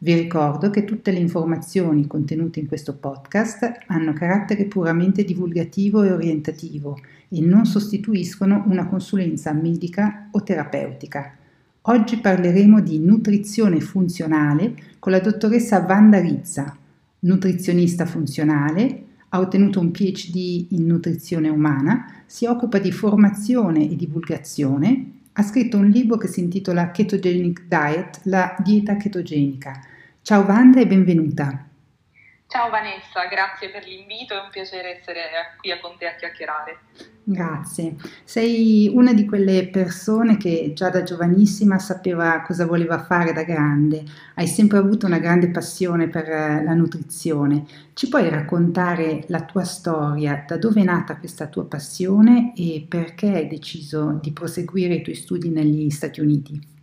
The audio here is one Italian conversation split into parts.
Vi ricordo che tutte le informazioni contenute in questo podcast hanno carattere puramente divulgativo e orientativo e non sostituiscono una consulenza medica o terapeutica. Oggi parleremo di nutrizione funzionale con la dottoressa Wanda Rizza, nutrizionista funzionale, ha ottenuto un PhD in nutrizione umana, si occupa di formazione e divulgazione ha scritto un libro che si intitola Ketogenic Diet, la dieta chetogenica. Ciao Wanda e benvenuta. Ciao Vanessa, grazie per l'invito, è un piacere essere qui con te a chiacchierare. Grazie. Sei una di quelle persone che già da giovanissima sapeva cosa voleva fare da grande. Hai sempre avuto una grande passione per la nutrizione. Ci puoi raccontare la tua storia, da dove è nata questa tua passione e perché hai deciso di proseguire i tuoi studi negli Stati Uniti?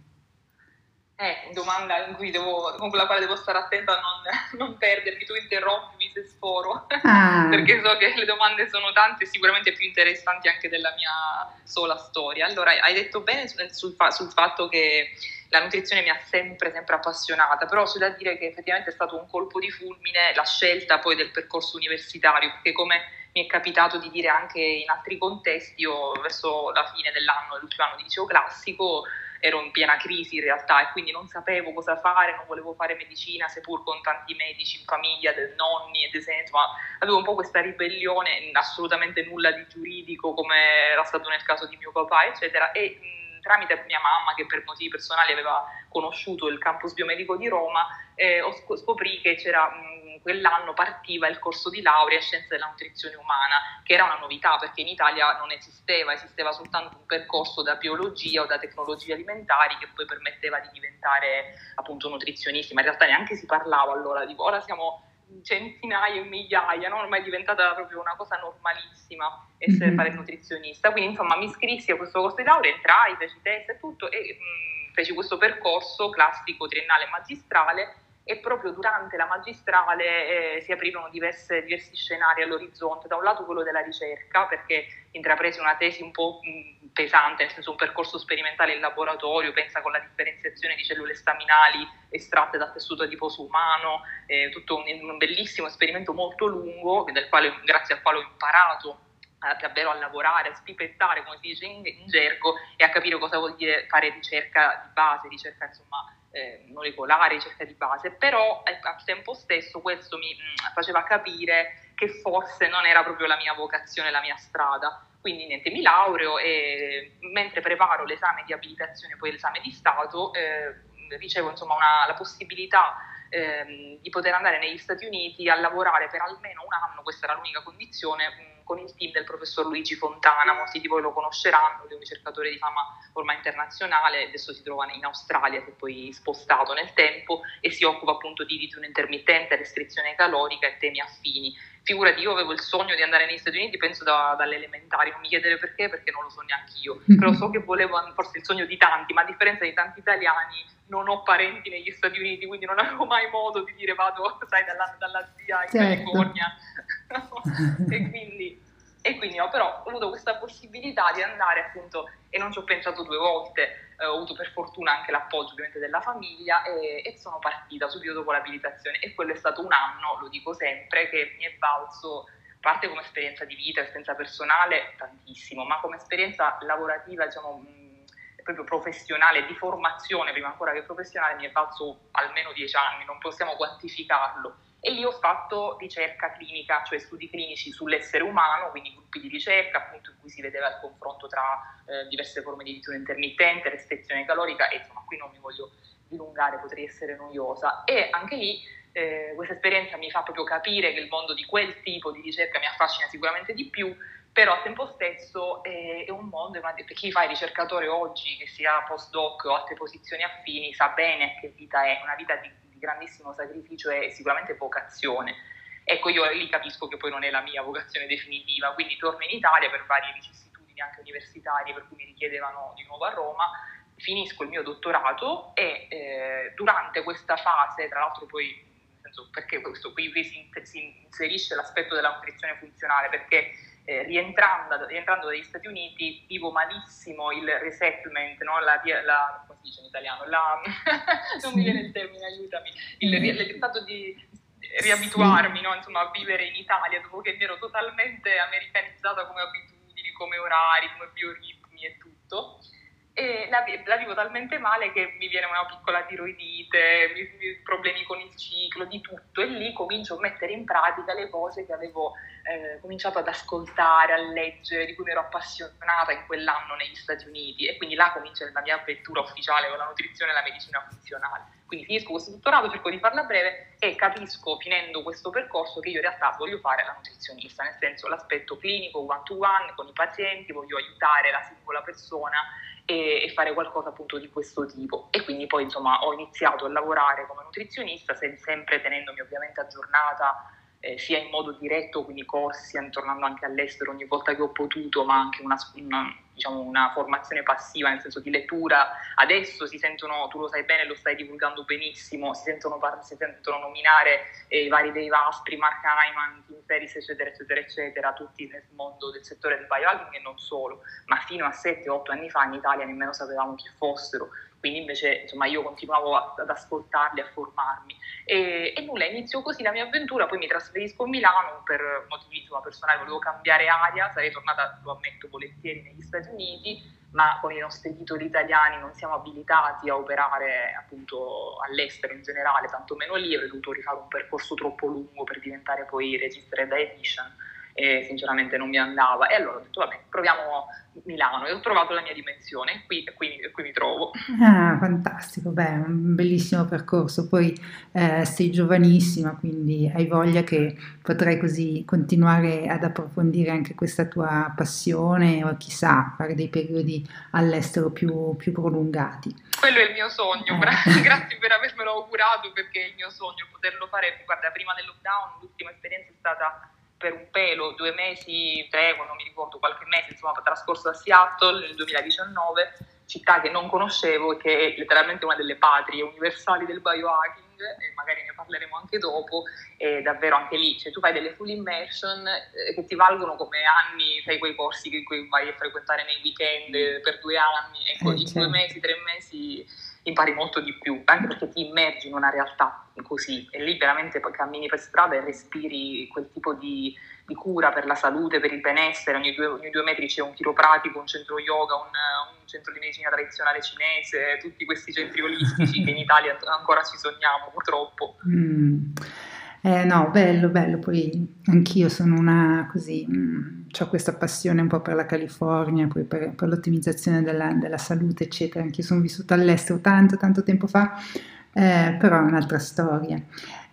È domanda devo, con la quale devo stare attenta a non, non perdermi. Tu interrompimi se sforo, ah. perché so che le domande sono tante e sicuramente più interessanti anche della mia sola storia. Allora, hai detto bene sul, sul, sul fatto che la nutrizione mi ha sempre, sempre appassionata, però c'è da dire che effettivamente è stato un colpo di fulmine la scelta poi del percorso universitario, perché come mi è capitato di dire anche in altri contesti, io verso la fine dell'anno, l'ultimo anno di liceo classico, ero in piena crisi in realtà e quindi non sapevo cosa fare, non volevo fare medicina seppur con tanti medici in famiglia, del nonni e esempio, ma avevo un po' questa ribellione, assolutamente nulla di giuridico come era stato nel caso di mio papà, eccetera. E tramite mia mamma, che per motivi personali aveva conosciuto il campus biomedico di Roma, eh, scoprì che c'era mh, quell'anno partiva il corso di laurea in scienze della nutrizione umana, che era una novità perché in Italia non esisteva, esisteva soltanto un percorso da biologia o da tecnologie alimentari che poi permetteva di diventare appunto nutrizionisti, ma in realtà neanche si parlava allora, dico, ora siamo centinaia e migliaia, no? ormai è diventata proprio una cosa normalissima essere mm-hmm. fare nutrizionista. Quindi insomma mi iscrissi a questo corso di laurea, entrai, feci test e tutto e mh, feci questo percorso classico triennale magistrale e proprio durante la magistrale eh, si aprirono diverse, diversi scenari all'orizzonte, da un lato quello della ricerca, perché intrapresi una tesi un po' pesante, nel senso un percorso sperimentale in laboratorio, pensa con la differenziazione di cellule staminali estratte dal tessuto adiposo umano, eh, tutto un, un, bellissimo esperimento molto lungo, quale, grazie al quale ho imparato eh, davvero a lavorare, a spipettare, come si dice in, in gergo, e a capire cosa vuol dire fare ricerca di base, ricerca insomma eh, molecolare, ricerca di base, però eh, al tempo stesso questo mi mh, mm, faceva capire che forse non era proprio la mia vocazione, la mia strada. Quindi niente, mi laureo e mentre preparo l'esame di abilitazione, poi l'esame di Stato, eh, ricevo insomma una, la possibilità ehm, di poter andare negli Stati Uniti a lavorare per almeno un anno, questa era l'unica condizione, con il team del professor Luigi Fontana, molti di voi lo conosceranno, è un ricercatore di fama ormai internazionale, adesso si trova in Australia, si è poi spostato nel tempo e si occupa appunto di digiuno intermittente, restrizione calorica e temi affini. Figurati, io avevo il sogno di andare negli Stati Uniti, penso da, dalle elementari, non mi chiedere perché, perché non lo so neanche io, però so che volevo, forse il sogno di tanti, ma a differenza di tanti italiani non ho parenti negli Stati Uniti, quindi non avevo mai modo di dire vado, sai, dalla, dalla zia in certo. California. e, quindi, e quindi ho però avuto questa possibilità di andare appunto, e non ci ho pensato due volte, eh, ho avuto per fortuna anche l'appoggio ovviamente della famiglia e, e sono partita subito dopo l'abilitazione. E quello è stato un anno, lo dico sempre, che mi è valso a parte come esperienza di vita, esperienza personale, tantissimo, ma come esperienza lavorativa, diciamo, proprio professionale, di formazione prima ancora che professionale, mi è valso almeno dieci anni, non possiamo quantificarlo. E lì ho fatto ricerca clinica, cioè studi clinici sull'essere umano, quindi gruppi di ricerca appunto in cui si vedeva il confronto tra eh, diverse forme di digiuno intermittente, restrizione calorica e insomma qui non mi voglio dilungare, potrei essere noiosa. E anche lì eh, questa esperienza mi fa proprio capire che il mondo di quel tipo di ricerca mi affascina sicuramente di più però al tempo stesso è, è un mondo, per chi fa il ricercatore oggi, che sia postdoc o altre posizioni affini, sa bene che vita è, una vita di di grandissimo sacrificio e sicuramente vocazione. Ecco, io lì capisco che poi non è la mia vocazione definitiva, quindi torno in Italia per varie vicissitudini anche universitarie per cui mi richiedevano di nuovo a Roma, finisco il mio dottorato e eh, durante questa fase, tra l'altro poi perché questo qui, qui si, si, inserisce l'aspetto della nutrizione funzionale, perché eh, rientrando, rientrando, dagli Stati Uniti vivo malissimo il resettlement, no? la, la, come si dice in italiano? La, non mi viene il termine, aiutami, il, il, il fatto di riabituarmi no? Insomma, a vivere in Italia dopo che mi ero totalmente americanizzata come abitudini, come orari, come bioritmi e tutto e la, la, vivo talmente male che mi viene una piccola tiroidite, mi, mi, problemi con il ciclo, di tutto. E lì comincio a mettere in pratica le cose che avevo eh, cominciato ad ascoltare, a leggere, di cui mi ero appassionata in quell'anno negli Stati Uniti. E quindi là comincia la mia avventura ufficiale con la nutrizione e la medicina funzionale. Quindi finisco questo dottorato, cerco di farla breve e capisco finendo questo percorso che io in realtà voglio fare la nutrizionista, nel senso l'aspetto clinico one to one con i pazienti, voglio aiutare la singola persona e, e, fare qualcosa appunto di questo tipo. E quindi poi insomma ho iniziato a lavorare come nutrizionista, sempre tenendomi ovviamente aggiornata eh, sia in modo diretto, quindi corsi, tornando anche all'estero ogni volta che ho potuto, ma anche una, una, diciamo, una, formazione passiva, nel senso di lettura. Adesso si sentono, tu lo sai bene, lo stai divulgando benissimo, si sentono, si sentono nominare eh, i vari Dave Aspri, Mark Hyman, Tim Ferris, eccetera, eccetera, eccetera, tutti nel mondo del settore del biohacking e non solo, ma fino a 7-8 anni fa in Italia nemmeno sapevamo chi fossero quindi invece insomma, io continuavo ad ascoltarli, a formarmi. E, e, nulla, inizio così la mia avventura, poi mi trasferisco a Milano per motivi insomma, personali, volevo cambiare aria, sarei tornata, lo ammetto volentieri, negli Stati Uniti, ma con i nostri titoli italiani non siamo abilitati a operare appunto all'estero in generale, tantomeno lì, avrei dovuto rifare un percorso troppo lungo per diventare poi registered dietitian e sinceramente non mi andava. E allora ho detto, vabbè, proviamo Milano e ho trovato la mia dimensione e qui, qui, qui, mi trovo. Ah, fantastico, beh, un bellissimo percorso. Poi eh, sei giovanissima, quindi hai voglia che potrai così continuare ad approfondire anche questa tua passione o chissà, fare dei periodi all'estero più, più prolungati. Quello è il mio sogno, eh. grazie per avermelo augurato perché è il mio sogno poterlo fare. Guarda, prima del lockdown l'ultima esperienza è stata per un pelo, due mesi, tre, non mi ricordo, qualche mese, insomma, trascorso a Seattle nel 2019, città che non conoscevo e che è letteralmente una delle patrie universali del biohacking, e magari ne parleremo anche dopo, e davvero anche lì, cioè tu fai delle full immersion eh, che ti valgono come anni, fai quei corsi che vai a frequentare nei weekend per due anni, ecco, eh, in certo. due mesi, tre mesi impari molto di più, anche perché ti immergi in una realtà così e lì veramente poi cammini per strada e respiri quel tipo di, di cura per la salute, per il benessere, ogni due, ogni due, metri c'è un chiropratico, un centro yoga, un, un, centro di medicina tradizionale cinese, tutti questi centri olistici che in Italia ancora ci sogniamo purtroppo. Mm. Eh, no, bello, bello, poi anch'io sono una così, mm, ho questa passione un po' per la California, poi per, per l'ottimizzazione della, della, salute, eccetera, anch'io sono vissuta all'estero tanto, tanto tempo fa, eh, però è un'altra storia.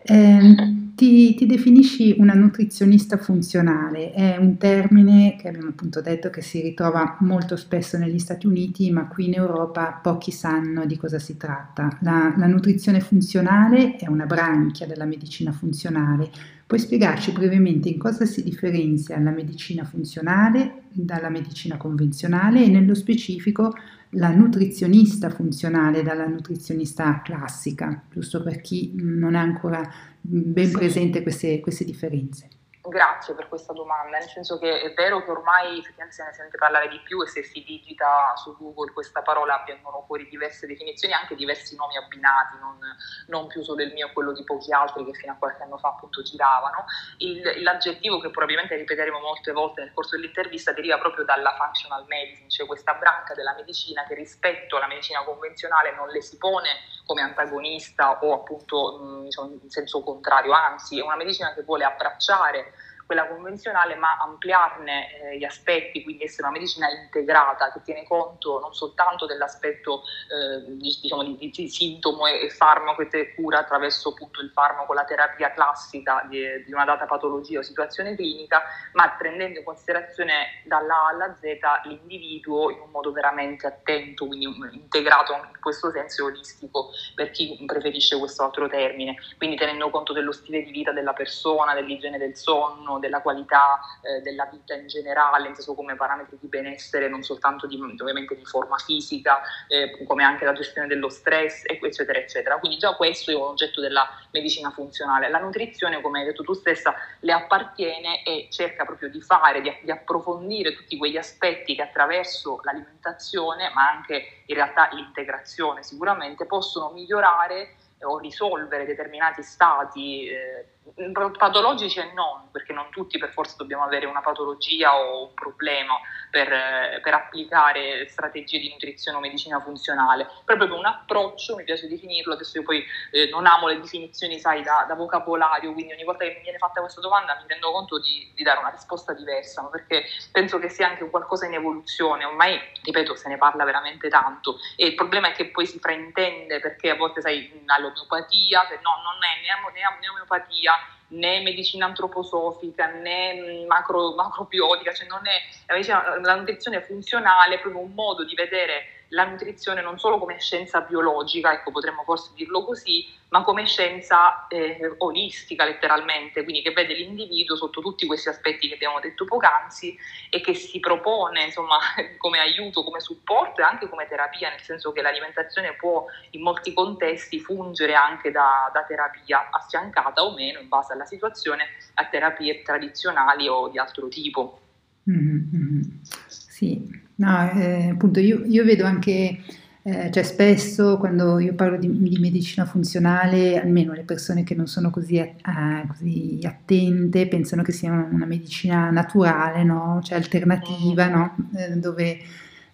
Eh, ti, ti, definisci una nutrizionista funzionale, è un termine che abbiamo appunto detto che si ritrova molto spesso negli Stati Uniti, ma qui in Europa pochi sanno di cosa si tratta. La, la nutrizione funzionale è una branchia della medicina funzionale. Puoi spiegarci brevemente in cosa si differenzia la medicina funzionale dalla medicina convenzionale e nello specifico la nutrizionista funzionale dalla nutrizionista classica, giusto per chi non ha ancora ben sì. presente queste, queste differenze. Grazie per questa domanda, nel senso che è vero che ormai effettivamente se ne sente parlare di più e se si digita su Google questa parola vengono fuori diverse definizioni, anche diversi nomi abbinati, non, non più solo il mio e quello di pochi altri che fino a qualche anno fa appunto giravano. Il, l'aggettivo che probabilmente ripeteremo molte volte nel corso dell'intervista deriva proprio dalla functional medicine, cioè questa branca della medicina che rispetto alla medicina convenzionale non le si pone come antagonista o appunto diciamo, in senso contrario, anzi è una medicina che vuole abbracciare quella convenzionale, ma ampliarne eh, gli aspetti, quindi essere una medicina integrata che tiene conto non soltanto dell'aspetto eh, diciamo, di, di, sintomo e, farmaco e cura attraverso appunto il farmaco, la terapia classica di, di, una data patologia o situazione clinica, ma prendendo in considerazione dalla A alla Z l'individuo in un modo veramente attento, quindi integrato in questo senso olistico per chi preferisce questo altro termine, quindi tenendo conto dello stile di vita della persona, dell'igiene del sonno, della qualità eh, della vita in generale, inteso come parametri di benessere non soltanto di, ovviamente di forma fisica, eh, come anche la gestione dello stress, eccetera, eccetera. Quindi già questo è un oggetto della medicina funzionale. La nutrizione, come hai detto tu stessa, le appartiene e cerca proprio di fare, di, di approfondire tutti quegli aspetti che attraverso l'alimentazione, ma anche in realtà l'integrazione sicuramente, possono migliorare o risolvere determinati stati eh, patologici e non, perché non tutti per forza dobbiamo avere una patologia o un problema per, per applicare strategie di nutrizione o medicina funzionale, però proprio un approccio, mi piace definirlo, adesso io poi eh, non amo le definizioni, sai, da, da, vocabolario, quindi ogni volta che mi viene fatta questa domanda mi rendo conto di, di dare una risposta diversa, perché penso che sia anche qualcosa in evoluzione, ormai, ripeto, se ne parla veramente tanto. E il problema è che poi si fraintende perché a volte, sai, all'omeopatia, no, non è né, né, né omeopatia, né medicina antroposofica né macro, macrobiotica, cioè non è, la nutrizione funzionale è proprio un modo di vedere la nutrizione non solo come scienza biologica, ecco potremmo forse dirlo così, ma come scienza eh, olistica letteralmente, quindi che vede l'individuo sotto tutti questi aspetti che abbiamo detto poc'anzi e che si propone insomma come aiuto, come supporto e anche come terapia, nel senso che l'alimentazione può in molti contesti fungere anche da, da terapia affiancata o meno in base alla situazione a terapie tradizionali o di altro tipo. Mm-hmm. Sì, No, eh, appunto io, io, vedo anche, eh, cioè spesso quando io parlo di, di, medicina funzionale, almeno le persone che non sono così, eh, così attente pensano che sia una medicina naturale, no? cioè alternativa, no? Eh, dove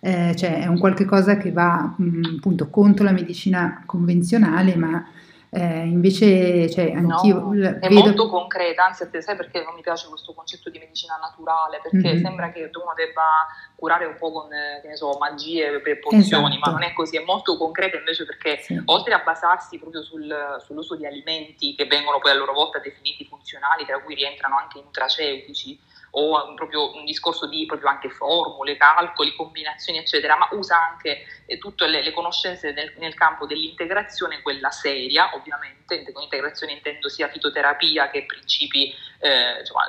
eh, cioè, è un qualche cosa che va mh, mm, appunto contro la medicina convenzionale, ma eh, invece, cioè, anch'io no, è vedo... molto concreta, anzi, a te sai perché non mi piace questo concetto di medicina naturale? Perché mm-hmm. sembra che uno debba curare un po' con, che ne so, magie per pozioni, esatto. ma non è così, è molto concreta invece perché sì. oltre a basarsi proprio sul, sull'uso di alimenti che vengono poi a loro volta definiti funzionali, tra cui rientrano anche i nutraceutici, o proprio un discorso di proprio anche formule, calcoli, combinazioni, eccetera, ma usa anche eh, tutte le, le conoscenze nel, nel, campo dell'integrazione, quella seria, ovviamente, con integrazione intendo sia fitoterapia che principi eh, insomma,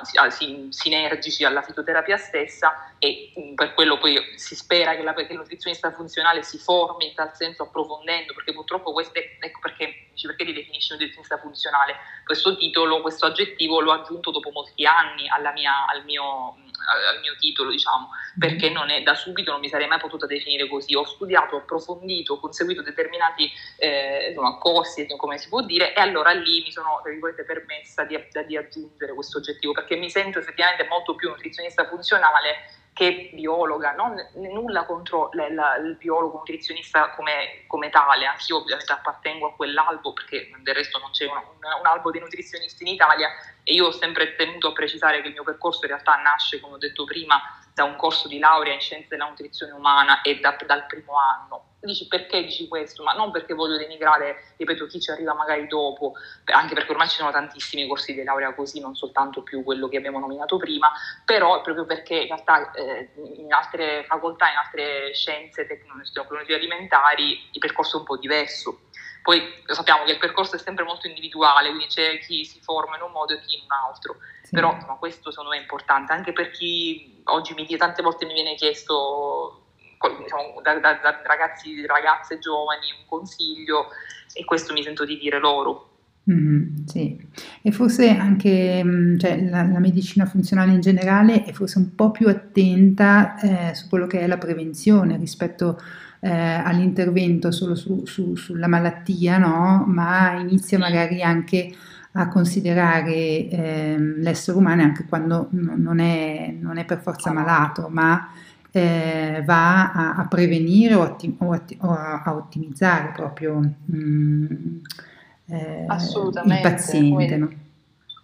sinergici alla fitoterapia stessa e mm, per quello poi si spera che, la, che il nutrizionista funzionale si formi in tal senso approfondendo, perché purtroppo queste, ecco perché, perché ti definisci nutrizionista funzionale, questo titolo, questo aggettivo l'ho aggiunto dopo molti anni mia, al, mio, al, mio, titolo, diciamo, perché mm-hmm. non è, da subito non mi sarei mai potuta definire così, ho studiato, ho approfondito, ho conseguito determinati eh, insomma, corsi, come si può dire, e allora lì mi sono, permessa di, di aggiungere questo oggettivo, perché mi sento effettivamente molto più nutrizionista funzionale che biologa, non nulla contro la, la, il biologo nutrizionista come, come, tale, anch'io ovviamente appartengo a quell'albo perché del resto non c'è un, un, un, albo di nutrizionisti in Italia e io ho sempre tenuto a precisare che il mio percorso in realtà nasce, come ho detto prima, da un corso di laurea in scienze della nutrizione umana e da, dal primo anno. Dici perché dici questo? Ma non perché voglio denigrare, ripeto, chi ci arriva magari dopo, anche perché ormai ci sono tantissimi corsi di laurea così, non soltanto più quello che abbiamo nominato prima, però proprio perché in realtà eh, in altre facoltà, in altre scienze, tecnologie alimentari, il percorso è un po' diverso poi sappiamo che il percorso è sempre molto individuale, quindi c'è chi si forma in un modo e chi in un altro, sì. però insomma, questo secondo me è importante, anche per chi oggi mi, tante volte mi viene chiesto diciamo, da, da, da ragazzi, ragazze giovani un consiglio e questo mi sento di dire loro. Mm-hmm, sì, e forse anche mm, cioè, la, la, medicina funzionale in generale è forse un po' più attenta eh, su quello che è la prevenzione rispetto eh, all'intervento solo su, su, sulla malattia, no? ma inizia magari anche a considerare eh, l'essere umano anche quando non è, non è, per forza malato, ma eh, va a, a, prevenire o, atti, o, atti, o a, a, ottimizzare proprio mm, eh, il paziente. No?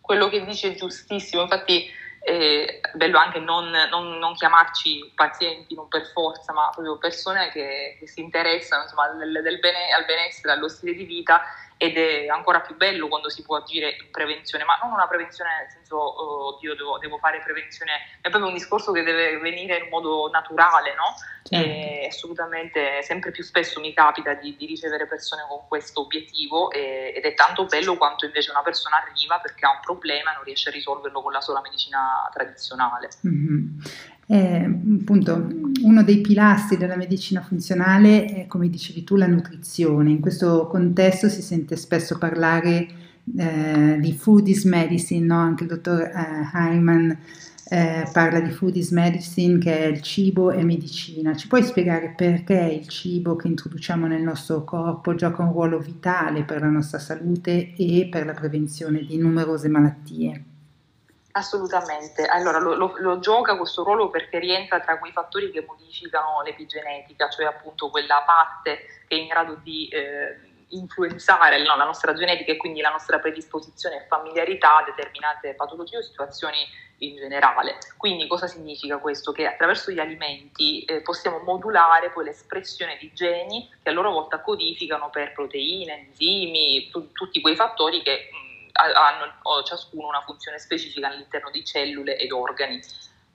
Quello che dice è giustissimo, infatti è bello anche non, non, non, chiamarci pazienti, non per forza, ma proprio persone che, che si interessano insomma, del, del bene, al benessere, allo stile di vita ed è ancora più bello quando si può agire in prevenzione, ma non una prevenzione nel senso, oh, io devo, devo, fare prevenzione, è proprio un discorso che deve venire in modo naturale, no? Certo. E assolutamente sempre più spesso mi capita di, di ricevere persone con questo obiettivo e, ed è tanto bello quanto invece una persona arriva perché ha un problema e non riesce a risolverlo con la sola medicina tradizionale. Mm-hmm. Eh, appunto, uno dei pilastri della medicina funzionale è, come dicevi tu, la nutrizione. In questo contesto si sente spesso parlare eh, di food is medicine, no? anche il dottor eh, Hyman eh, parla di food is medicine, che è il cibo e medicina. Ci puoi spiegare perché il cibo che introduciamo nel nostro corpo gioca un ruolo vitale per la nostra salute e per la prevenzione di numerose malattie? Assolutamente, allora lo, lo, lo, gioca questo ruolo perché rientra tra quei fattori che modificano l'epigenetica, cioè appunto quella parte che è in grado di eh, influenzare no, la nostra genetica e quindi la nostra predisposizione e familiarità a determinate patologie o situazioni in generale. Quindi cosa significa questo? Che attraverso gli alimenti eh, possiamo modulare poi l'espressione di geni che a loro volta codificano per proteine, enzimi, tu, tutti quei fattori che mh, hanno ciascuno una funzione specifica all'interno di cellule ed organi.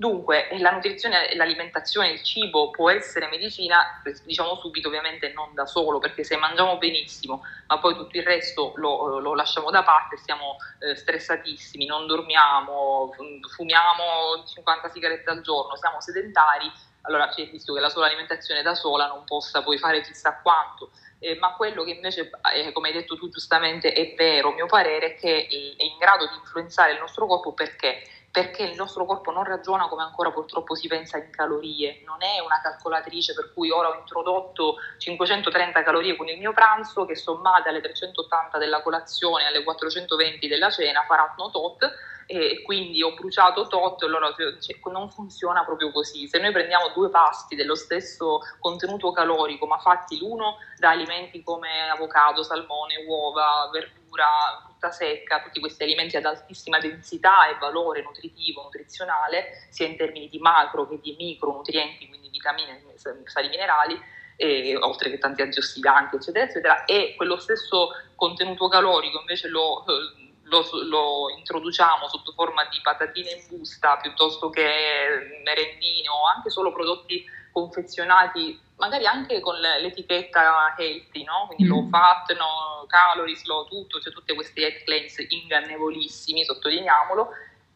Dunque, la nutrizione, l'alimentazione, il cibo può essere medicina, diciamo subito ovviamente non da solo, perché se mangiamo benissimo, ma poi tutto il resto lo, lo lasciamo da parte, siamo eh, stressatissimi, non dormiamo, fumiamo 50 sigarette al giorno, siamo sedentari, allora c'è il rischio che la sola alimentazione da sola non possa poi fare chissà quanto eh, ma quello che invece, eh, come hai detto tu giustamente, è vero, mio parere, è che è in grado di influenzare il nostro corpo perché? Perché il nostro corpo non ragiona come ancora purtroppo si pensa in calorie, non è una calcolatrice per cui ora ho introdotto 530 calorie con il mio pranzo che sommate alle 380 della colazione e alle 420 della cena faranno tot e quindi ho bruciato tot, allora cioè, non funziona proprio così. Se noi prendiamo due pasti dello stesso contenuto calorico, ma fatti l'uno da alimenti come avocado, salmone, uova, verdura, frutta secca, tutti questi alimenti ad altissima densità e valore nutritivo, nutrizionale, sia in termini di macro che di micronutrienti, quindi vitamine, sali minerali, e, oltre che tanti antiossidanti, eccetera, eccetera, e quello stesso contenuto calorico invece lo eh, lo, lo, introduciamo sotto forma di patatine in busta piuttosto che merendine o anche solo prodotti confezionati, magari anche con l'etichetta healthy, no? quindi low fat, no calories, low tutto, cioè tutte queste health claims ingannevolissimi, sottolineiamolo,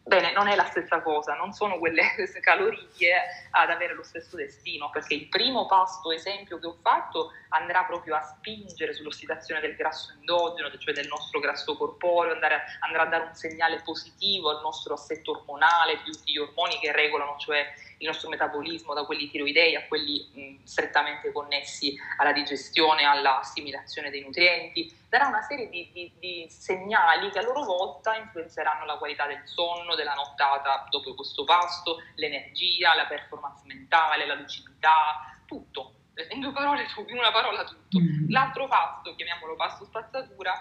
Bene, non è la stessa cosa, non sono quelle calorie ad avere lo stesso destino, perché il primo pasto esempio che ho fatto andrà proprio a spingere sull'ossidazione del grasso endogeno, cioè del nostro grasso corporeo, andrà, andrà a dare un segnale positivo al nostro assetto ormonale, tutti gli ormoni che regolano, cioè il nostro metabolismo, da quelli tiroidei a quelli mh, strettamente connessi alla digestione, all'assimilazione dei nutrienti, darà una serie di, di, di, segnali che a loro volta influenzeranno la qualità del sonno, della nottata dopo questo pasto, l'energia, la performance mentale, la lucidità, tutto. In due parole, in una parola tutto. Mm. L'altro pasto, chiamiamolo pasto spazzatura,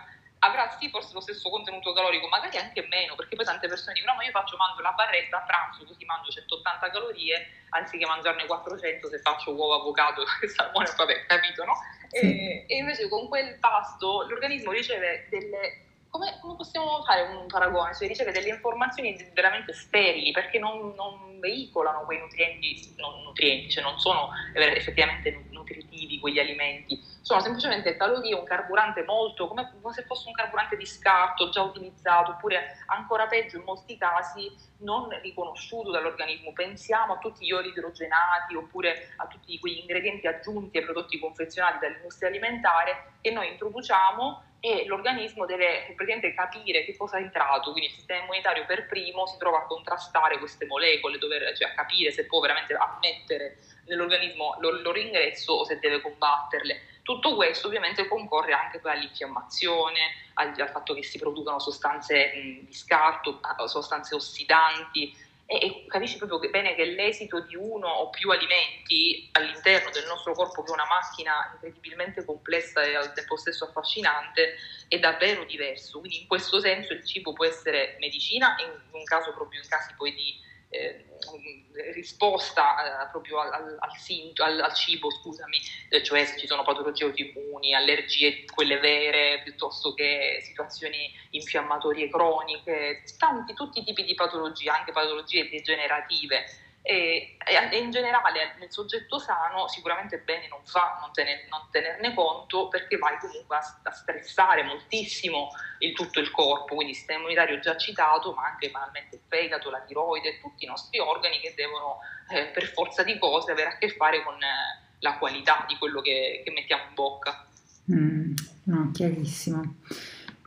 avrà sì forse lo stesso contenuto calorico, magari anche meno, perché poi tante persone dicono no, ma io faccio, mangio la barretta a pranzo, così mangio 180 calorie, anziché mangiarne 400 se faccio uovo, avocado e salmone, vabbè, capito, no? E, e, invece con quel pasto l'organismo riceve delle... Come, come possiamo fare un paragone? Cioè riceve delle informazioni veramente sterili, perché non, non veicolano quei nutrienti, non nutrienti, cioè non sono effettivamente nutritivi quegli alimenti, sono semplicemente calorie, un carburante molto, come se fosse un carburante di scarto già utilizzato, oppure ancora peggio in molti casi non riconosciuto dall'organismo. Pensiamo a tutti gli oli idrogenati oppure a tutti quegli ingredienti aggiunti ai prodotti confezionati dall'industria alimentare che noi introduciamo e l'organismo deve praticamente capire che cosa è entrato, quindi il sistema immunitario per primo si trova a contrastare queste molecole, dover, cioè a capire se può veramente ammettere nell'organismo il loro ingresso o se deve combatterle. Tutto questo ovviamente concorre anche all'infiammazione, al, al fatto che si producano sostanze mh, di scarto, sostanze ossidanti e, e capisci proprio che, bene che l'esito di uno o più alimenti all'interno del nostro corpo, che è una macchina incredibilmente complessa e al tempo stesso affascinante, è davvero diverso. Quindi in questo senso il cibo può essere medicina, in un caso proprio in casi poi di eh, risposta proprio al, al, al, al, cibo, scusami, eh, cioè se ci sono patologie autoimmuni, allergie, quelle vere, piuttosto che situazioni infiammatorie croniche, tanti, tutti i tipi di patologie, anche patologie degenerative e, e, in generale nel soggetto sano sicuramente bene non fa non, tener, non tenerne conto perché vai comunque a, a, stressare moltissimo il tutto il corpo, quindi il sistema immunitario già citato, ma anche banalmente il fegato, la tiroide, tutti i nostri organi che devono eh, per forza di cose avere a che fare con eh, la qualità di quello che, che mettiamo in bocca. Mm, no, chiarissimo.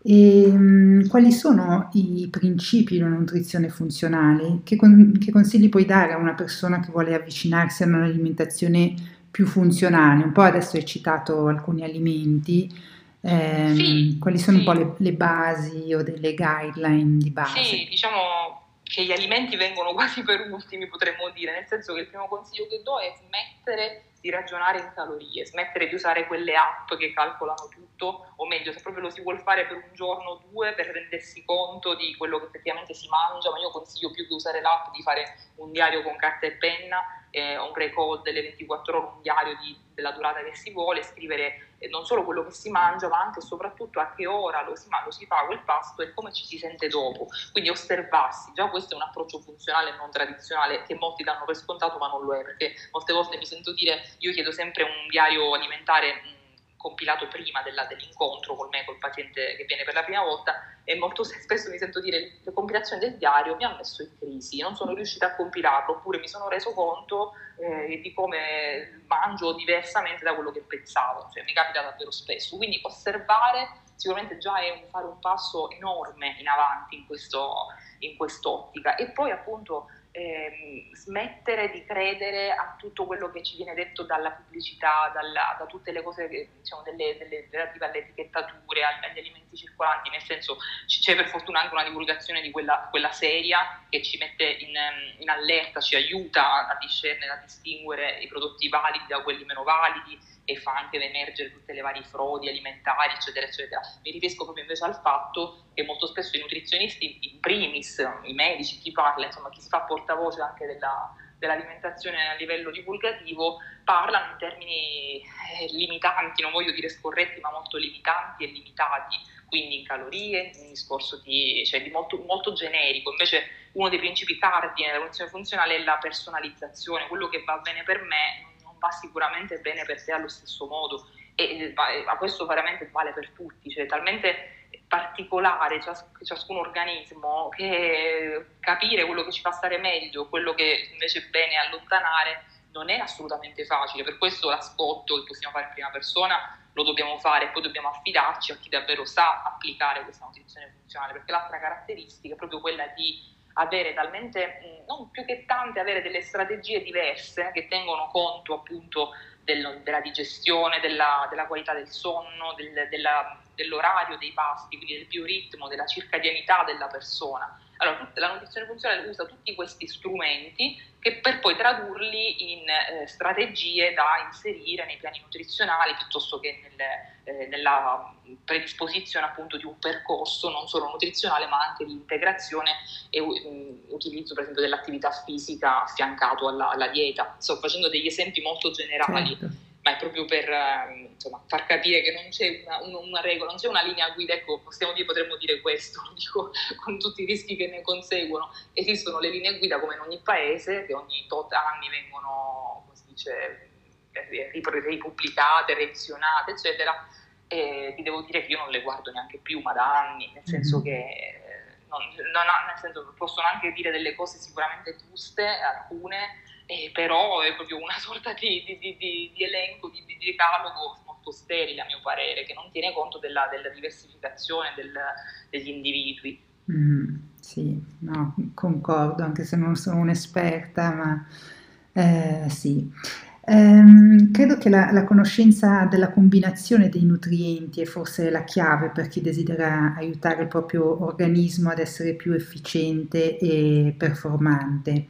E, um, quali sono i principi di una nutrizione funzionale? Che, con, che, consigli puoi dare a una persona che vuole avvicinarsi a un'alimentazione più funzionale? Un po' adesso hai citato alcuni alimenti, eh, sì, quali sono sì. un po' le, le, basi o delle guideline di base? Sì, diciamo che gli alimenti vengono quasi per ultimi, potremmo dire, nel senso che il primo consiglio che do è smettere di ragionare in calorie, smettere di usare quelle app che calcolano tutto, o meglio, se proprio lo si vuole fare per un giorno o due per rendersi conto di quello che effettivamente si mangia, ma io consiglio più che usare l'app di fare un diario con carta e penna, eh, un record delle 24 ore, un diario di, della durata che si vuole, scrivere non solo quello che si mangia, ma anche e soprattutto a che ora lo si, lo si fa quel pasto e come ci si sente dopo. Quindi osservarsi, già questo è un approccio funzionale e non tradizionale che molti danno per scontato, ma non lo è, perché molte volte mi sento dire, io chiedo sempre un diario alimentare compilato prima della, dell'incontro con me, col paziente che viene per la prima volta e molto spesso mi sento dire la compilazione del diario mi ha messo in crisi, non sono riuscita a compilarlo oppure mi sono reso conto eh, di come mangio diversamente da quello che pensavo, cioè mi capita davvero spesso, quindi osservare sicuramente già è un, fare un passo enorme in avanti in, questo, in quest'ottica. E poi appunto eh, smettere di credere a tutto quello che ci viene detto dalla pubblicità, dalla, da tutte le cose diciamo, delle, delle, relative alle etichettature, agli alimenti circolanti, nel senso c'è per fortuna anche una divulgazione di quella, quella seria che ci mette in, in, allerta, ci aiuta a discernere, a distinguere i prodotti validi da quelli meno validi e fa anche emergere tutte le varie frodi alimentari, eccetera, eccetera. Mi riferisco proprio invece al fatto che molto spesso i nutrizionisti, in primis, i medici, chi parla, insomma, chi si fa portavoce anche della, dell'alimentazione a livello divulgativo, parlano in termini eh, limitanti, non voglio dire scorretti, ma molto limitanti e limitati, quindi in calorie, un discorso di, cioè di molto, molto, generico. Invece uno dei principi cardine della nutrizione funzionale è la personalizzazione, quello che va bene per me va sicuramente bene per te allo stesso modo. E ma questo veramente vale per tutti, cioè talmente particolare cias- ciascun organismo che capire quello che ci fa stare meglio, quello che invece è bene allontanare non è assolutamente facile, per questo l'ascolto che possiamo fare in prima persona lo dobbiamo fare e poi dobbiamo affidarci a chi davvero sa applicare questa nutrizione funzionale, perché l'altra caratteristica è proprio quella di avere talmente, non più che tante, avere delle strategie diverse che tengono conto appunto del, della digestione, della, della, qualità del sonno, del, della, dell'orario dei pasti, quindi del bioritmo, della circadianità della persona. Allora, la nutrizione funzionale usa tutti questi strumenti che per poi tradurli in eh, strategie da inserire nei piani nutrizionali piuttosto che nel, eh, nella predisposizione appunto di un percorso non solo nutrizionale ma anche di integrazione e um, utilizzo per esempio dell'attività fisica affiancato alla, alla, dieta. Sto facendo degli esempi molto generali. Certo ma è proprio per ehm, insomma, far capire che non c'è una, una, regola, non c'è una linea guida, ecco, possiamo dire, potremmo dire questo, lo dico con tutti i rischi che ne conseguono. Esistono le linee guida come in ogni paese, che ogni tot anni vengono, come si dice, eh, ripubblicate, revisionate, eccetera, e ti devo dire che io non le guardo neanche più, ma da anni, nel senso mm-hmm. che eh, non, non nel senso, possono anche dire delle cose sicuramente giuste, alcune, eh, però è proprio una sorta di, di, di, di elenco, di, decalogo molto sterile a mio parere, che non tiene conto della, della diversificazione del, degli individui. Mm, sì, no, concordo, anche se non sono un'esperta, ma eh, sì. Ehm, credo che la, la, conoscenza della combinazione dei nutrienti è forse la chiave per chi desidera aiutare il proprio organismo ad essere più efficiente e performante.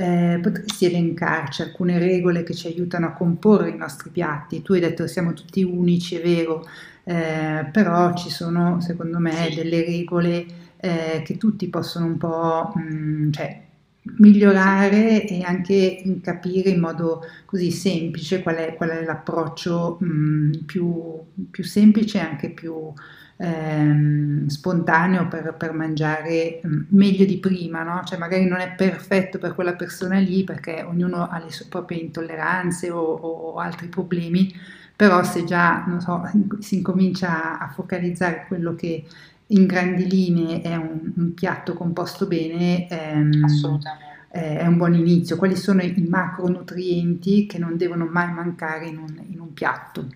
Eh, potresti elencarci alcune regole che ci aiutano a comporre i nostri piatti? Tu hai detto che siamo tutti unici, è vero, eh, però ci sono secondo me delle regole eh, che tutti possono un po', mh, mm, cioè, migliorare e anche capire in modo così semplice qual è, qual è l'approccio mh, più, più, semplice e anche più ehm, spontaneo per, per mangiare mh, meglio di prima, no? Cioè magari non è perfetto per quella persona lì perché ognuno ha le sue proprie intolleranze o, o altri problemi, però se già so, si incomincia a focalizzare quello che in grandi linee è un, un piatto composto bene, ehm, eh, è un buon inizio. Quali sono i macronutrienti che non devono mai mancare in un, in un piatto?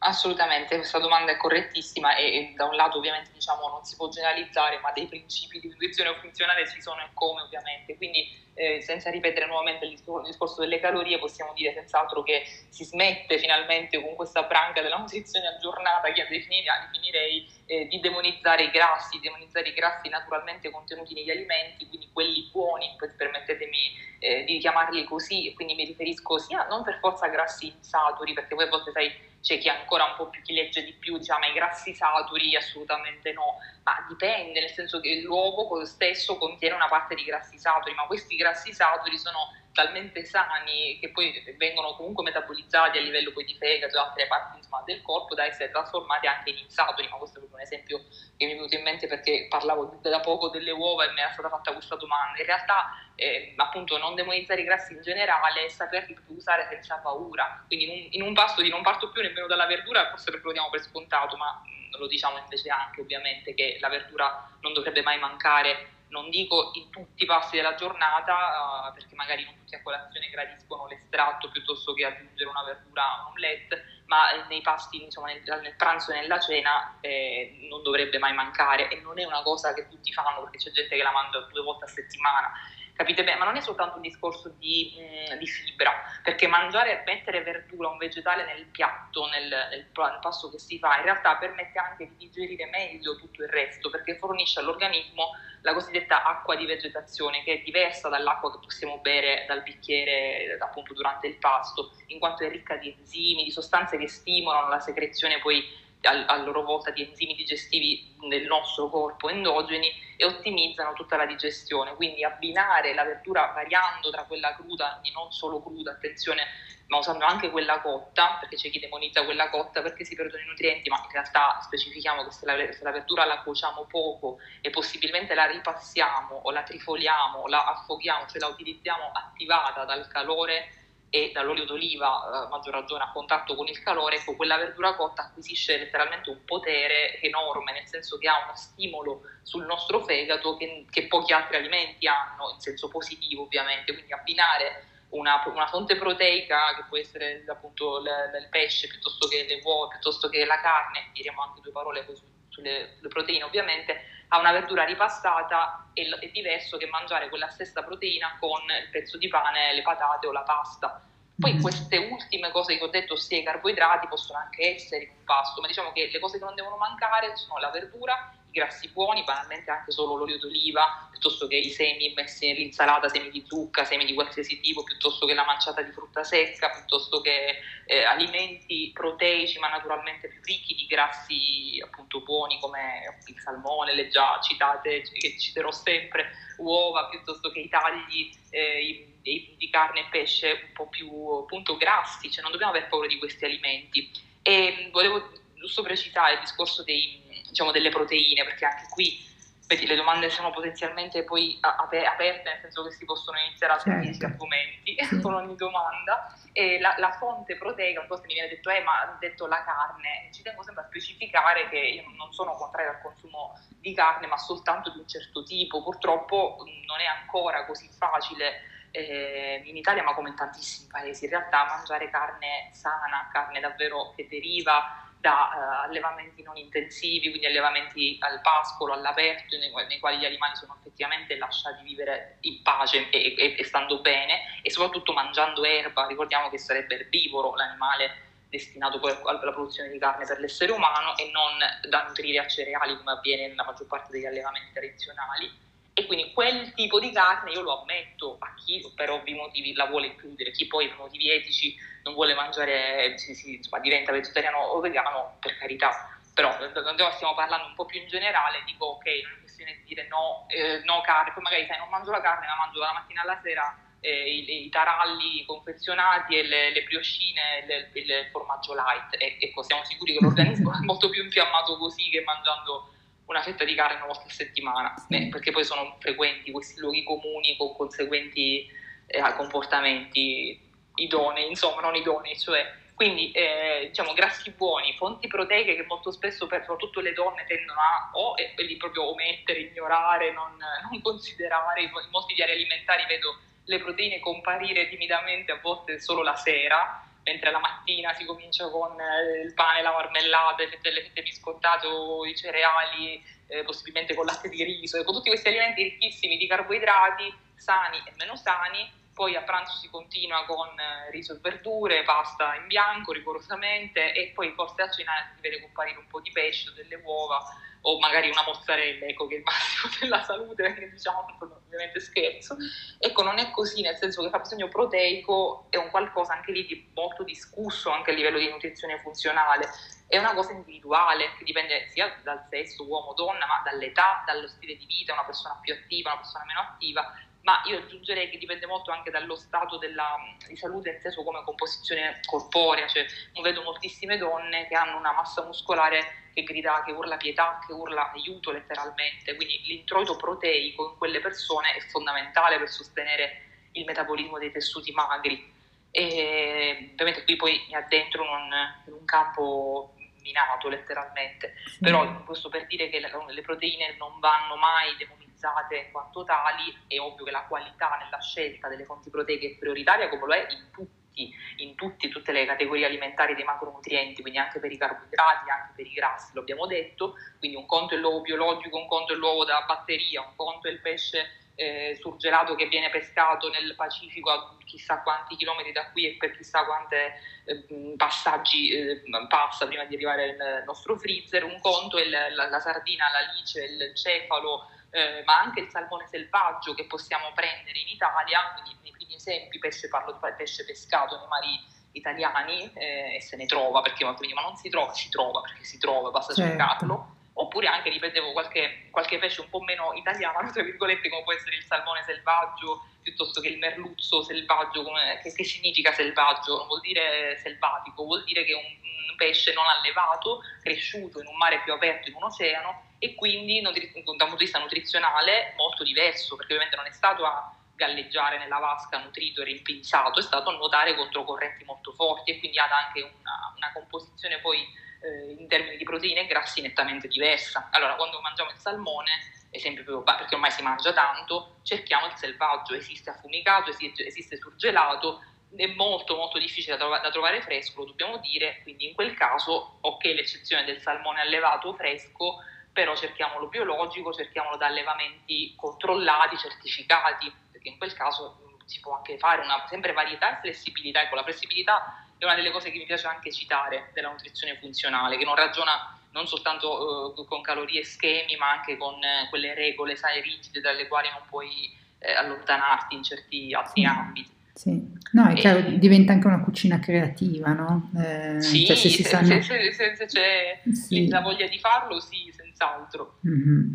Assolutamente, questa domanda è correttissima e, e, da un lato ovviamente diciamo non si può generalizzare, ma dei principi di nutrizione funzionale ci sono e come ovviamente, quindi eh, senza ripetere nuovamente il discorso, delle calorie possiamo dire senz'altro che si smette finalmente con questa branca della nutrizione aggiornata che definirei eh, di demonizzare i grassi, demonizzare i grassi naturalmente contenuti negli alimenti, quindi quelli buoni, permettetemi eh, di chiamarli così, quindi mi riferisco sia non per forza a grassi insaturi, perché poi a volte sai c'è chi ancora un po' più, chi legge di più, diciamo, i grassi saturi assolutamente no, ma dipende, nel senso che l'uovo stesso contiene una parte di grassi saturi, ma questi grassi saturi sono talmente sani che poi vengono comunque metabolizzati a livello poi di fegato e altre parti insomma, del corpo da essere trasformati anche in insaturi, ma questo è proprio un esempio che mi è venuto in mente perché parlavo da poco delle uova e mi era stata fatta questa domanda. In realtà eh, appunto non demonizzare i grassi in generale e saperli usare senza paura, quindi in un, in un pasto di non parto più nemmeno dalla verdura, forse perché lo diamo per scontato, ma mh, lo diciamo invece anche ovviamente che la verdura non dovrebbe mai mancare non dico in tutti i passi della giornata, uh, perché magari non tutti a colazione gradiscono l'estratto piuttosto che aggiungere una verdura a un omelette, ma nei pasti, insomma, nel, nel pranzo e nella cena eh, non dovrebbe mai mancare e non è una cosa che tutti fanno perché c'è gente che la mangia due volte a settimana capite bene? Ma non è soltanto un discorso di, mh, mm, di fibra, perché mangiare mettere verdura, un vegetale nel piatto, nel, nel, nel, pasto che si fa, in realtà permette anche di digerire meglio tutto il resto, perché fornisce all'organismo la cosiddetta acqua di vegetazione, che è diversa dall'acqua che possiamo bere dal bicchiere appunto durante il pasto, in quanto è ricca di enzimi, di sostanze che stimolano la secrezione poi a loro volta di enzimi digestivi nel nostro corpo endogeni e ottimizzano tutta la digestione. Quindi abbinare la verdura variando tra quella cruda, quindi non solo cruda, attenzione, ma usando anche quella cotta, perché c'è chi demonizza quella cotta perché si perdono i nutrienti, ma in realtà specifichiamo che se la, se la verdura la cuociamo poco e possibilmente la ripassiamo o la trifoliamo la affoghiamo, cioè la utilizziamo attivata dal calore e dall'olio d'oliva, a maggior ragione a contatto con il calore, ecco, quella verdura cotta acquisisce letteralmente un potere enorme, nel senso che ha uno stimolo sul nostro fegato che, che pochi altri alimenti hanno, in senso positivo ovviamente, quindi abbinare una, una, fonte proteica che può essere appunto il, il, pesce piuttosto che le uova, piuttosto che la carne, diremo anche due parole su, sulle proteine ovviamente, a una verdura ripassata è, è diverso che mangiare quella stessa proteina con il pezzo di pane, le patate o la pasta. Poi mm-hmm. queste ultime cose che ho detto, ossia i carboidrati, possono anche essere in un pasto, ma diciamo che le cose che non devono mancare sono la verdura, i grassi buoni, banalmente anche solo l'olio d'oliva, piuttosto che i semi messi nell'insalata, semi di zucca, semi di qualsiasi tipo, piuttosto che la manciata di frutta secca, piuttosto che eh, alimenti proteici ma naturalmente più ricchi di grassi appunto buoni come il salmone, le già citate, che citerò sempre, uova, piuttosto che i tagli eh, i, di carne e pesce un po' più appunto grassi, cioè non dobbiamo aver paura di questi alimenti. E volevo giusto precisare il discorso dei diciamo, delle proteine, perché anche qui vedi, le domande sono potenzialmente poi aperte, nel senso che si possono iniziare a sentire certo. argomenti con ogni domanda. E la, la, fonte proteica, un po' mi viene detto, eh, ma ha detto la carne, ci tengo sempre a specificare che io non sono contrario al consumo di carne, ma soltanto di un certo tipo. Purtroppo non è ancora così facile eh, in Italia, ma come in tantissimi paesi, in realtà mangiare carne sana, carne davvero che deriva da uh, allevamenti non intensivi, quindi allevamenti al pascolo, all'aperto, nei, nei, quali gli animali sono effettivamente lasciati vivere in pace e, e, e, stando bene e soprattutto mangiando erba, ricordiamo che sarebbe erbivoro l'animale destinato poi alla produzione di carne per l'essere umano e non da nutrire a cereali come avviene nella maggior parte degli allevamenti tradizionali e quindi quel tipo di carne io lo ammetto a chi per ovvi motivi la vuole includere, chi poi per motivi etici non vuole mangiare, si, si, insomma, diventa vegetariano o vegano, per carità. Però quando stiamo parlando un po' più in generale, dico ok, non è questione di dire no, eh, no carne, poi magari sai non mangio la carne, ma mangio dalla mattina alla sera eh, i, i, taralli confezionati e le, le brioscine e il formaggio light. E, ecco, siamo sicuri che l'organismo è molto più infiammato così che mangiando una fetta di carne una volta a settimana, eh, perché poi sono frequenti questi luoghi comuni con conseguenti eh, comportamenti idonei, insomma non idonei, cioè quindi eh, diciamo grassi buoni, fonti proteiche che molto spesso per, soprattutto le donne tendono a o e, e proprio omettere, ignorare, non, non considerare, in molti diari alimentari vedo le proteine comparire timidamente a volte solo la sera, mentre la mattina si comincia con eh, il pane, la marmellata, le fette, le fette biscottate o i cereali, eh, possibilmente con latte di riso, con tutti questi alimenti ricchissimi di carboidrati, sani e meno sani, poi a pranzo si continua con eh, riso e verdure, pasta in bianco rigorosamente e poi forse a cena si vede comparire un po' di pesce, delle uova o magari una mozzarella, ecco che è il massimo della salute, perché diciamo ovviamente scherzo. Ecco, non è così, nel senso che il fabbisogno proteico è un qualcosa anche lì di molto discusso anche a livello di nutrizione funzionale, è una cosa individuale che dipende sia dal sesso, uomo, donna, ma dall'età, dallo stile di vita, una persona più attiva, una persona meno attiva, ma io aggiungerei che dipende molto anche dallo stato della, di salute inteso come composizione corporea, cioè non vedo moltissime donne che hanno una massa muscolare che grida, che urla pietà, che urla aiuto letteralmente, quindi l'introito proteico in quelle persone è fondamentale per sostenere il metabolismo dei tessuti magri. E ovviamente qui poi mi addentro in un, in un campo minato letteralmente, però questo per dire che le, le proteine non vanno mai demonizzate valorizzate in quanto tali, è ovvio che la qualità nella scelta delle fonti proteiche è prioritaria come lo è in tutti, in tutti, tutte le categorie alimentari dei macronutrienti, quindi anche per i carboidrati, anche per i grassi, lo abbiamo detto, quindi un conto è l'uovo biologico, un conto è l'uovo da batteria, un conto è il pesce eh, surgelato che viene pescato nel Pacifico a chissà quanti chilometri da qui e per chissà quanti eh, passaggi eh, passa prima di arrivare nel nostro freezer, un conto è la, la, la sardina, l'alice, il cefalo, eh, ma anche il salmone selvaggio che possiamo prendere in Italia, quindi nei primi esempi pesce, parlo di pesce pescato nei mari italiani eh, e se ne trova, perché quindi, ma non si trova, si trova perché si trova, basta certo. cercarlo. Oppure anche, ripetevo, qualche, qualche, pesce un po' meno italiano, tra virgolette, come può essere il salmone selvaggio, piuttosto che il merluzzo selvaggio, come, che, che significa selvaggio? Non vuol dire selvatico, vuol dire che è un, un pesce non allevato, cresciuto in un mare più aperto, in un oceano, e quindi da un punto di vista nutrizionale molto diverso, perché ovviamente non è stato a galleggiare nella vasca nutrito e rimpinzato, è stato a nuotare contro correnti molto forti e quindi ha anche una, una composizione poi eh, in termini di proteine e grassi nettamente diversa. Allora quando mangiamo il salmone, esempio perché ormai si mangia tanto, cerchiamo il selvaggio, esiste affumicato, esiste, esiste surgelato, è molto molto difficile da, trova, da, trovare fresco, lo dobbiamo dire, quindi in quel caso ok l'eccezione del salmone allevato fresco, però cerchiamolo biologico, cerchiamolo da allevamenti controllati, certificati, perché in quel caso si può anche fare una sempre varietà e flessibilità. Ecco, la flessibilità è una delle cose che mi piace anche citare della nutrizione funzionale, che non ragiona non soltanto uh, con calorie e schemi, ma anche con uh, quelle regole, sai, rigide dalle quali non puoi uh, allontanarti in certi altri sì. ambiti. Sì, no, è chiaro, e... diventa anche una cucina creativa, no? Eh, sì, cioè se, se, sanno... se, se, c'è sì. la voglia di farlo, sì, senz'altro. Mm-hmm.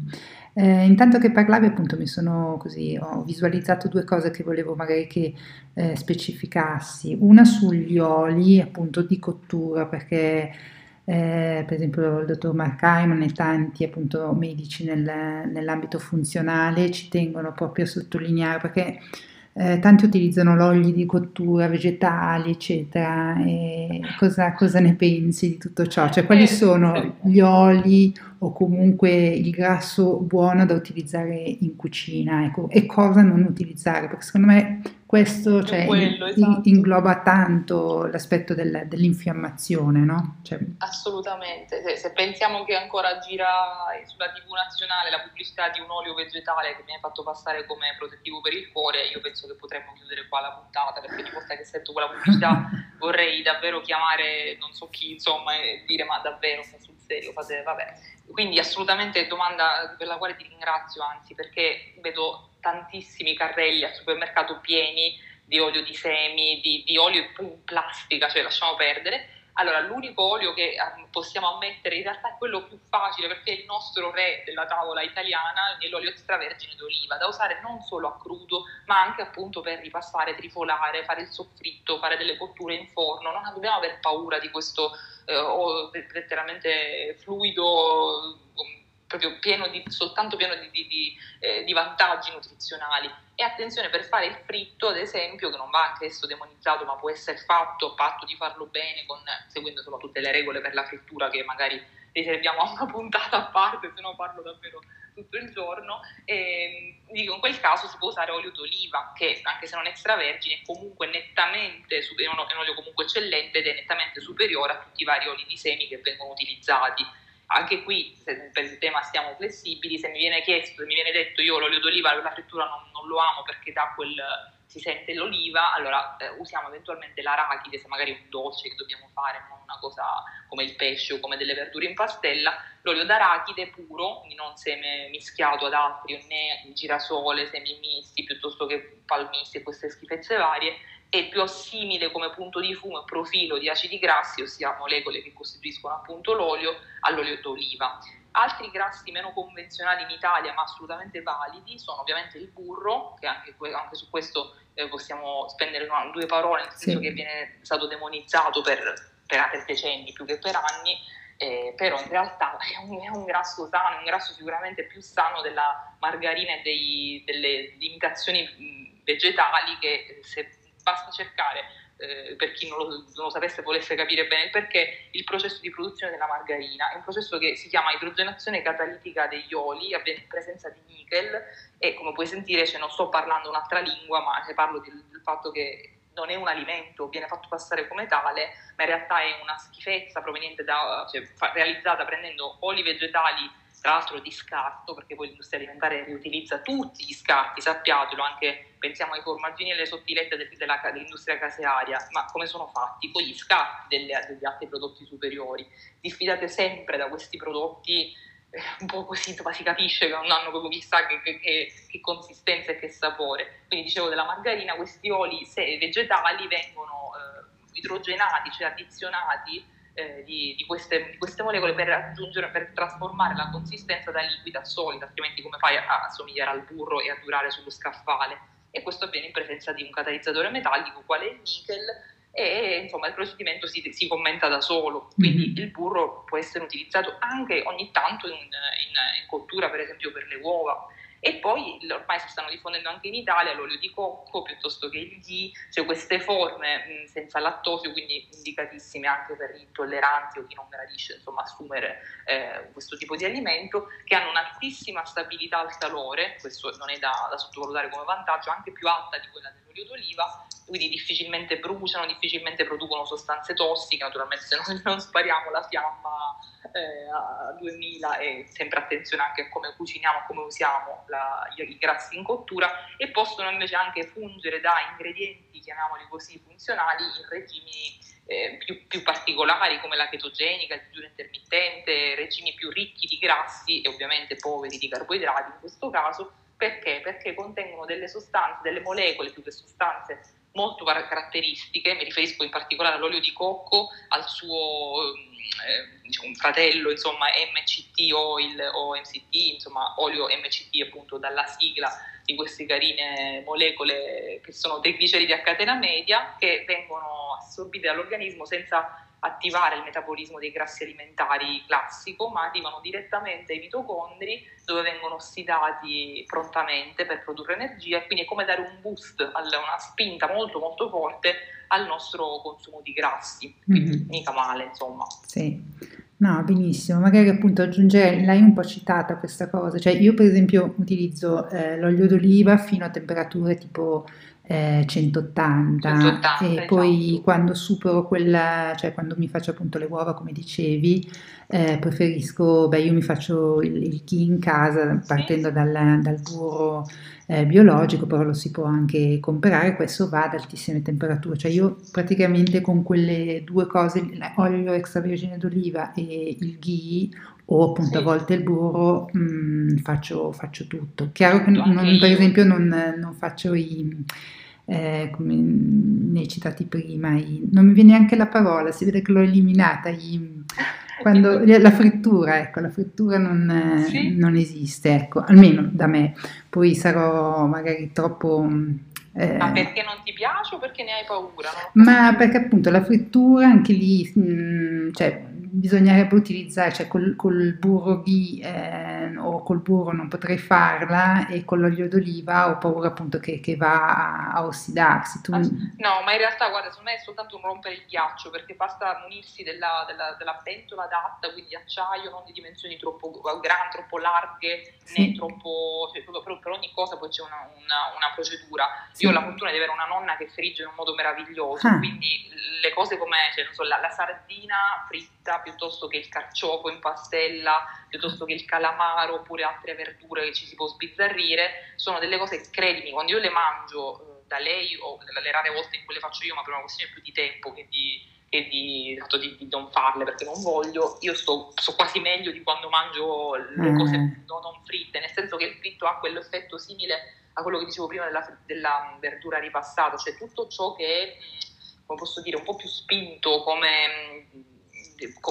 Eh, intanto che parlavi appunto mi sono così, ho visualizzato due cose che volevo magari che eh, specificassi, una sugli oli appunto di cottura perché eh, per esempio il dottor Mark Hyman e tanti appunto medici nel, nell'ambito funzionale ci tengono proprio a sottolineare perché eh, tanti utilizzano l'olio di cottura vegetali, eccetera. Cosa, cosa, ne pensi di tutto ciò? Cioè, quali eh, sono gli oli o comunque il grasso buono da utilizzare in cucina ecco, e cosa non utilizzare, perché secondo me questo cioè, quello, esatto. ingloba tanto l'aspetto del, dell'infiammazione, no? Cioè... Assolutamente, se, se, pensiamo che ancora gira sulla TV nazionale la pubblicità di un olio vegetale che viene fatto passare come protettivo per il cuore, io penso che potremmo chiudere qua la puntata, perché ogni volta che sento quella pubblicità vorrei davvero chiamare non so chi, insomma, e dire ma davvero sta sul serio, fate, vabbè. Quindi assolutamente domanda per la quale ti ringrazio, anzi, perché vedo tantissimi carrelli al supermercato pieni di olio di semi, di, di olio in plastica, cioè lasciamo perdere. Allora, l'unico olio che ehm, possiamo ammettere in realtà è quello più facile perché è il nostro re della tavola italiana è l'olio extravergine d'oliva, da usare non solo a crudo, ma anche appunto per ripassare, trifolare, fare il soffritto, fare delle cotture in forno. Non dobbiamo aver paura di questo eh, letteralmente fluido proprio pieno di, soltanto pieno di, di, di, eh, di, vantaggi nutrizionali. E attenzione per fare il fritto, ad esempio, che non va anche esso demonizzato, ma può essere fatto, a patto di farlo bene, con, seguendo insomma, tutte le regole per la frittura che magari riserviamo a una puntata a parte, se no parlo davvero tutto il giorno. E, dico, in quel caso si può usare olio d'oliva, che anche se non extravergine, è comunque nettamente, è un olio comunque eccellente ed è nettamente superiore a tutti i vari oli di semi che vengono utilizzati anche qui se per il tema stiamo flessibili, se mi viene chiesto, se mi viene detto io l'olio d'oliva la frittura non, non lo amo perché da quel si sente l'oliva, allora eh, usiamo eventualmente l'arachide, se magari è un dolce che dobbiamo fare, non una cosa come il pesce o come delle verdure in pastella, l'olio d'arachide puro, non seme mischiato ad altri, né girasole, semi misti piuttosto che palmisti e queste schifezze varie, è più simile come punto di fumo e profilo di acidi grassi, ossia molecole che costituiscono appunto l'olio, all'olio d'oliva. Altri grassi meno convenzionali in Italia, ma assolutamente validi, sono ovviamente il burro, che anche, anche su questo eh, possiamo spendere no, due parole, nel senso sì. che viene stato demonizzato per, per, per, decenni più che per anni, eh, però in realtà è un, è un, grasso sano, un grasso sicuramente più sano della margarina e dei, delle imitazioni vegetali che se basta cercare, eh, per chi non lo, non lo, sapesse e volesse capire bene il perché, il processo di produzione della margarina. È un processo che si chiama idrogenazione catalitica degli oli, avviene in presenza di nickel e come puoi sentire cioè, non sto parlando un'altra lingua, ma parlo del, del fatto che non è un alimento, viene fatto passare come tale, ma in realtà è una schifezza proveniente da, cioè, realizzata prendendo oli vegetali tra l'altro di scarto, perché poi l'industria alimentare riutilizza tutti gli scarti, sappiatelo, anche pensiamo ai formaggini e alle sottilette della, dell'industria casearia, ma come sono fatti? Poi gli scarti delle, degli altri prodotti superiori. Diffidate sempre da questi prodotti eh, un po' così, ma si capisce che non hanno proprio chissà che, che, che, che, consistenza e che sapore. Quindi dicevo della margarina, questi oli vegetali vengono eh, idrogenati, cioè addizionati eh, di, di, queste, di, queste, molecole per aggiungere, per trasformare la consistenza da liquida a solida, altrimenti come fai a, a somigliare al burro e a durare sullo scaffale? E questo avviene in presenza di un catalizzatore metallico, quale il nickel, e insomma il procedimento si, si commenta da solo, quindi mm-hmm. il burro può essere utilizzato anche ogni tanto in, in, in cottura, per esempio per le uova. E poi ormai si stanno diffondendo anche in Italia l'olio di cocco piuttosto che il ghee, cioè queste forme mh, senza lattosio, quindi indicatissime anche per gli intolleranti o chi non gradisce insomma, assumere eh, questo tipo di alimento, che hanno un'altissima stabilità al calore, questo non è da, da sottovalutare come vantaggio, anche più alta di quella dell'olio d'oliva, quindi difficilmente bruciano, difficilmente producono sostanze tossiche, naturalmente se non, non spariamo la fiamma eh, a 2000 e sempre attenzione anche a come cuciniamo, come usiamo la, i grassi in cottura e possono invece anche fungere da ingredienti, chiamiamoli così, funzionali in regimi eh, più, più, particolari come la chetogenica, il digiuno intermittente, regimi più ricchi di grassi e ovviamente poveri di carboidrati in questo caso. Perché? Perché contengono delle sostanze, delle molecole più che sostanze molto caratteristiche, mi riferisco in particolare all'olio di cocco, al suo eh, diciamo, fratello, insomma, MCT oil o MCT, insomma, olio MCT appunto dalla sigla di queste carine molecole che sono trigliceridi a catena media che vengono assorbite dall'organismo senza attivare il metabolismo dei grassi alimentari classico, ma arrivano direttamente ai mitocondri dove vengono ossidati prontamente per produrre energia e quindi è come dare un boost, una spinta molto molto forte al nostro consumo di grassi, quindi mm-hmm. mica male insomma. Sì. No, benissimo, magari appunto aggiungere, l'hai un po' citata questa cosa, cioè io per esempio utilizzo eh, l'olio d'oliva fino a temperature tipo eh, 180, 180 e esatto. poi quando supero quella, cioè quando mi faccio appunto le uova come dicevi, eh, preferisco, beh io mi faccio il, il ghee in casa partendo sì. dal, dal burro eh, biologico, però lo si può anche comprare, questo va ad altissime temperature, cioè io praticamente con quelle due cose, l'olio extravergine d'oliva e il ghee o appunto sì. a volte il burro mh, mm, faccio, faccio, tutto. Chiaro che non, per esempio non, non faccio i... Eh, come ne hai citati prima, i, non mi viene neanche la parola, si vede che l'ho eliminata, i, quando, la frittura, ecco, la frittura non, sì. non, esiste, ecco, almeno da me, poi sarò magari troppo... Eh, ma perché non ti piace o perché ne hai paura? Ma perché appunto la frittura anche lì, mh, mm, cioè bisognerebbe utilizzare, cioè col, col burro ghee eh, o col burro non potrei farla e con l'olio d'oliva ho paura appunto che, che va a, a ossidarsi. Tu... No, ma in realtà guarda, secondo me è soltanto un rompere il ghiaccio perché basta munirsi della, della, della pentola adatta, quindi acciaio, non di dimensioni troppo grandi, troppo larghe, sì. né troppo... Cioè, per, per, ogni cosa poi c'è una, una, una procedura. Sì. Io ho la fortuna di avere una nonna che frigge in un modo meraviglioso, ah. quindi le cose come cioè, so, la, la sardina fritta piuttosto che il carciofo in pastella, piuttosto che il calamaro oppure altre verdure che ci si può sbizzarrire, sono delle cose che credimi, quando io le mangio eh, da lei o le rare volte in cui le faccio io, ma per una questione più di tempo che di, che di, di, di non farle perché non voglio, io sto, sto, quasi meglio di quando mangio le mm. cose non, non fritte, nel senso che il fritto ha quell'effetto simile a quello che dicevo prima della, della verdura ripassata, cioè tutto ciò che è, come posso dire, un po' più spinto come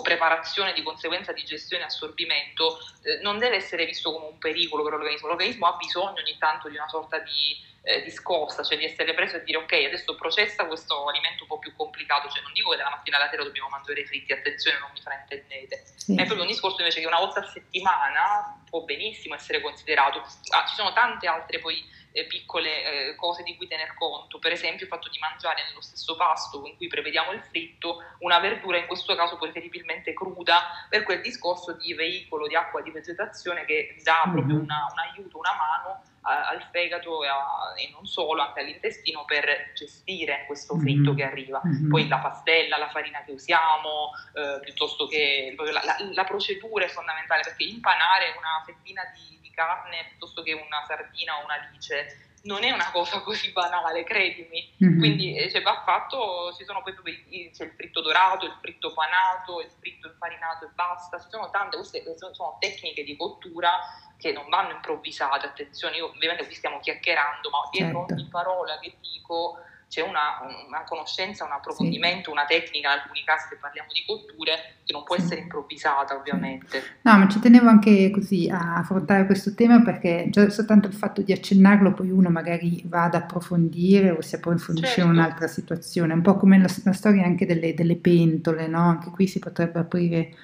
preparazione, di conseguenza di gestione e assorbimento, eh, non deve essere visto come un pericolo per l'organismo. L'organismo ha bisogno ogni tanto di una sorta di, eh, di scossa, cioè di essere preso e dire ok, adesso processa questo alimento un po' più complicato, cioè non dico che dalla mattina alla sera dobbiamo mangiare fritti, attenzione, non mi fraintendete, sì. è proprio un discorso invece che una volta a settimana può benissimo essere considerato. Ah, ci sono tante altre poi eh, piccole eh, cose di cui tener conto, per esempio il fatto di mangiare nello stesso pasto in cui prevediamo il fritto una verdura in questo caso preferibilmente cruda per quel discorso di veicolo di acqua di vegetazione che dà mm-hmm. proprio una, un aiuto, una mano a, al fegato e, a, e, non solo, anche all'intestino per gestire questo fritto mm-hmm. che arriva. Mm-hmm. Poi la pastella, la farina che usiamo, eh, piuttosto che la, la, la, procedura è fondamentale perché impanare una fettina di carne piuttosto che una sardina o una lice non è una cosa così banale, credimi. Mm-hmm. Quindi cioè, va fatto, ci sono poi c'è il fritto dorato, il fritto panato, il fritto infarinato e basta. Ci sono tante, queste sono tecniche di cottura che non vanno improvvisate. Attenzione, io ovviamente qui stiamo chiacchierando, ma dietro certo. ogni parola che dico c'è una, una conoscenza, un approfondimento, sì. una tecnica, in alcuni casi se parliamo di cotture, che non può essere improvvisata ovviamente. No, ma ci tenevo anche così a affrontare questo tema perché già soltanto il fatto di accennarlo poi uno magari va ad approfondire o si approfondisce certo. in un'altra situazione, un po' come la, la storia anche delle, delle pentole, no? Anche qui si potrebbe aprire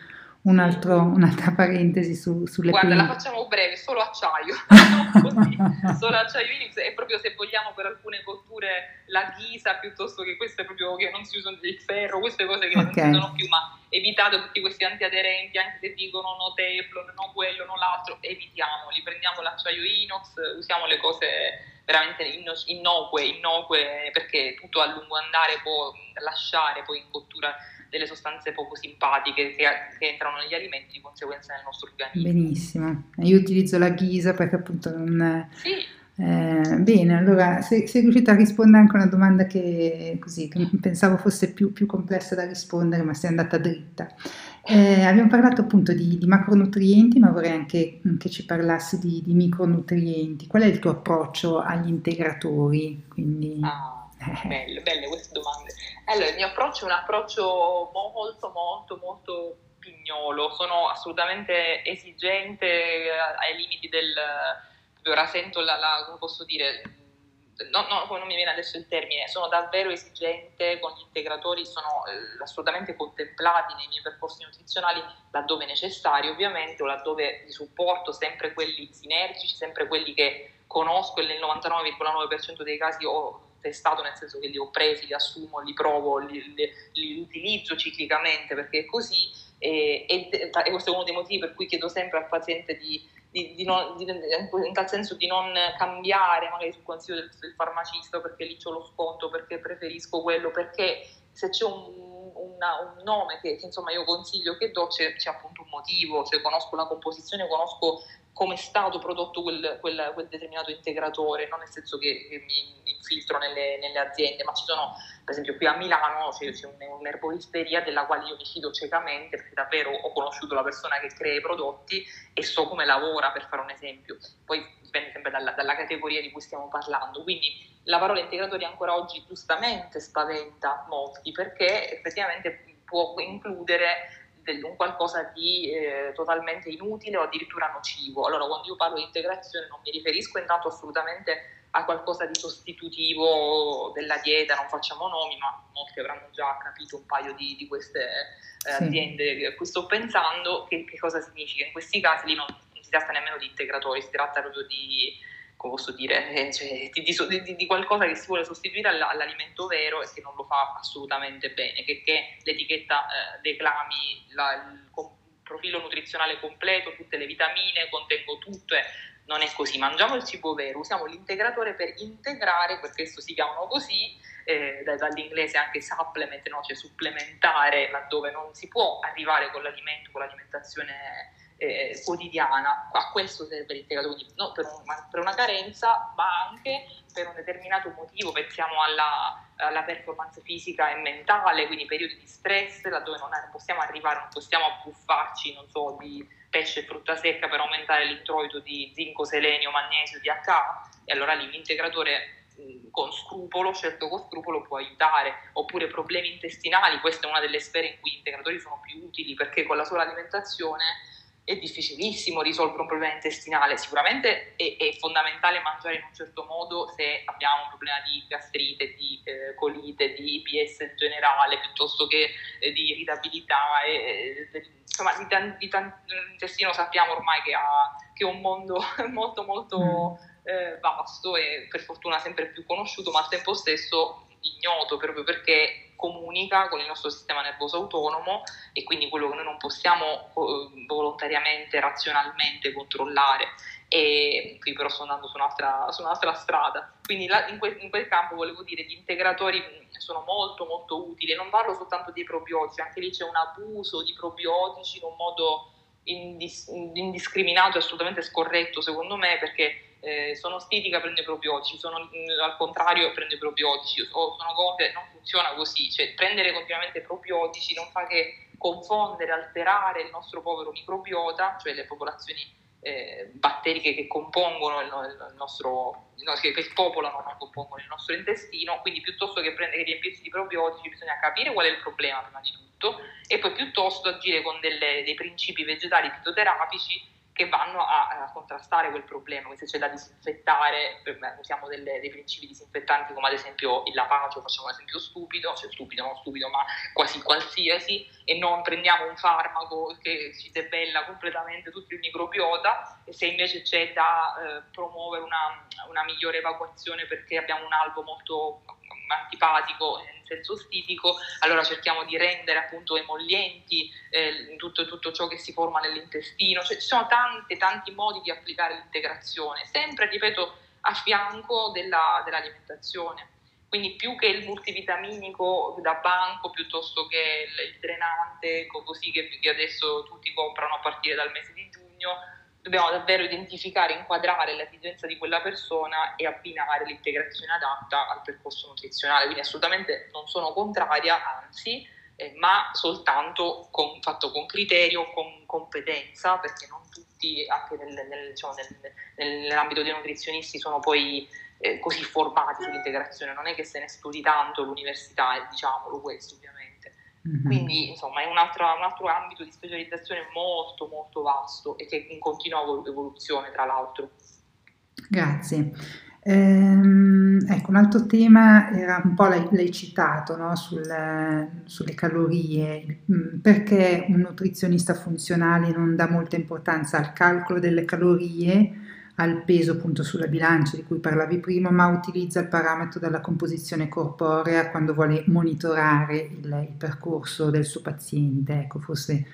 un altro, un'altra parentesi su, sulle Guarda, prime. la facciamo breve, solo acciaio, così, solo acciaio Unix e proprio se vogliamo per alcune cotture la ghisa piuttosto che queste proprio che non si usano il ferro, queste cose che okay. non si usano più, ma evitate tutti questi antiaderenti, anche se dicono no teflon, no quello, no l'altro, evitiamoli, prendiamo l'acciaio inox, usiamo le cose veramente innocue, innocue perché tutto a lungo andare può lasciare poi in cottura delle sostanze poco simpatiche che, che, entrano negli alimenti di conseguenza nel nostro organismo. Benissimo, io utilizzo la ghisa perché appunto non... Sì. Eh, bene, allora sei, sei, riuscita a rispondere anche a una domanda che, così, che pensavo fosse più, più, complessa da rispondere, ma sei andata dritta. Eh, abbiamo parlato appunto di, di, macronutrienti, ma vorrei anche che ci parlassi di, di, micronutrienti. Qual è il tuo approccio agli integratori? Quindi... Ah, belle, belle queste domande. Allora, il mio approccio è un approccio molto, molto, molto pignolo, sono assolutamente esigente eh, ai limiti del... ora sento la, la come posso dire, no, no, non mi viene adesso il termine, sono davvero esigente con gli integratori, sono eh, assolutamente contemplati nei miei percorsi nutrizionali laddove necessari ovviamente o laddove di supporto, sempre quelli sinergici, sempre quelli che conosco e nel 99,9% dei casi ho testato nel senso che li ho presi, li assumo, li provo, li, li, li utilizzo ciclicamente perché è così e, e, e, questo è uno dei motivi per cui chiedo sempre al paziente di, di, di non, in tal senso di non cambiare magari sul consiglio del, del farmacista perché lì c'ho lo sconto, perché preferisco quello, perché se c'è un una, un nome che, che, insomma io consiglio che do, c'è, c'è, appunto un motivo, cioè conosco la composizione, conosco come è stato prodotto quel, quel, quel, determinato integratore, non nel senso che, che mi infiltro nelle, nelle, aziende, ma ci sono, per esempio qui a Milano c'è, c'è un'erboristeria della quale io mi fido ciecamente perché davvero ho conosciuto la persona che crea i prodotti e so come lavora, per fare un esempio. Poi dipende sempre dalla, dalla categoria di cui stiamo parlando. Quindi la parola integratori ancora oggi giustamente spaventa molti perché effettivamente può includere un qualcosa di eh, totalmente inutile o addirittura nocivo. Allora, quando io parlo di integrazione non mi riferisco intanto assolutamente a qualcosa di sostitutivo della dieta, non facciamo nomi, ma molti avranno già capito un paio di, di queste eh, sì. aziende a cui sto pensando, che, che, cosa significa. In questi casi lì non, non si tratta nemmeno di integratori, si tratta proprio di come posso dire, eh, cioè, di, di, di, qualcosa che si vuole sostituire all'alimento vero e che non lo fa assolutamente bene, che, che l'etichetta eh, declami la, il profilo nutrizionale completo, tutte le vitamine, contengo tutto, e non è così, mangiamo il cibo vero, usiamo l'integratore per integrare, per questo si chiamano così, eh, dall'inglese anche supplement, no? cioè supplementare laddove non si può arrivare con l'alimento, con l'alimentazione eh, quotidiana. A questo serve l'integratore, non per, un, per, una carenza, ma anche per un determinato motivo. Pensiamo alla, alla, performance fisica e mentale, quindi periodi di stress, laddove non, possiamo arrivare, non possiamo abbuffarci, non so, di pesce e frutta secca per aumentare l'introito di zinco, selenio, magnesio, DH, e allora lì l'integratore con scrupolo, scelto con scrupolo, può aiutare, oppure problemi intestinali, questa è una delle sfere in cui gli integratori sono più utili perché con la sola alimentazione è difficilissimo risolvere un problema intestinale. Sicuramente è, è, fondamentale mangiare in un certo modo se abbiamo un problema di gastrite, di eh, colite, di IBS in generale, piuttosto che eh, di irritabilità. E, eh, insomma, di, di, l'intestino sappiamo ormai che, ha, che, è un mondo molto molto mm. eh, vasto e per fortuna sempre più conosciuto, ma al tempo stesso ignoto proprio perché comunica con il nostro sistema nervoso autonomo e quindi quello che noi non possiamo eh, volontariamente, razionalmente controllare. E qui però sto andando su un'altra, su un'altra strada. Quindi la, in, quel, in, quel, campo volevo dire gli integratori sono molto molto utili. Non parlo soltanto dei probiotici, anche lì c'è un abuso di probiotici in un modo indis, indiscriminato e assolutamente scorretto secondo me perché eh, sono stitica prende probiotici, sono mm, al contrario prende probiotici, o sono cose, non funziona così, cioè prendere continuamente probiotici non fa che confondere, alterare il nostro povero microbiota, cioè le popolazioni eh, batteriche che compongono il, il nostro, che, che popolano, non compongono il nostro intestino, quindi piuttosto che, prendere, che riempirsi di probiotici bisogna capire qual è il problema prima di tutto e poi piuttosto agire con delle, dei principi vegetali fitoterapici che vanno a, a, contrastare quel problema, quindi se c'è da disinfettare, usiamo delle, dei principi disinfettanti come ad esempio il lavaggio, facciamo un esempio stupido, cioè stupido, non stupido, ma quasi qualsiasi, e non prendiamo un farmaco che ci debella completamente tutto il microbiota, e se invece c'è da eh, promuovere una, una migliore evacuazione perché abbiamo un albo molto antipatico in senso stitico, allora cerchiamo di rendere appunto emollienti eh, tutto, tutto, ciò che si forma nell'intestino, cioè ci sono tanti, tanti modi di applicare l'integrazione, sempre, ripeto, a fianco della, dell'alimentazione. Quindi più che il multivitaminico da banco piuttosto che il, il drenante, così che, che adesso tutti comprano a partire dal mese di giugno, dobbiamo davvero identificare, inquadrare l'esigenza di quella persona e abbinare l'integrazione adatta al percorso nutrizionale. Quindi assolutamente non sono contraria, anzi, eh, ma soltanto con, fatto con criterio, con competenza, perché non tutti, anche nel, nel, diciamo, nel, nell'ambito dei nutrizionisti, sono poi eh, così formati sull'integrazione. Non è che se ne studi tanto l'università, diciamolo questo ovviamente. Mm-hmm. Quindi insomma è un altro, un altro, ambito di specializzazione molto molto vasto e che è in continua evoluzione tra l'altro. Grazie. Ehm, ecco, un altro tema era un po' l'hai, l'hai citato no? Sul, sulle calorie, mm, perché un nutrizionista funzionale non dà molta importanza al calcolo delle calorie, al peso appunto sulla bilancia di cui parlavi prima, ma utilizza il parametro della composizione corporea quando vuole monitorare il, il percorso del suo paziente. Ecco, forse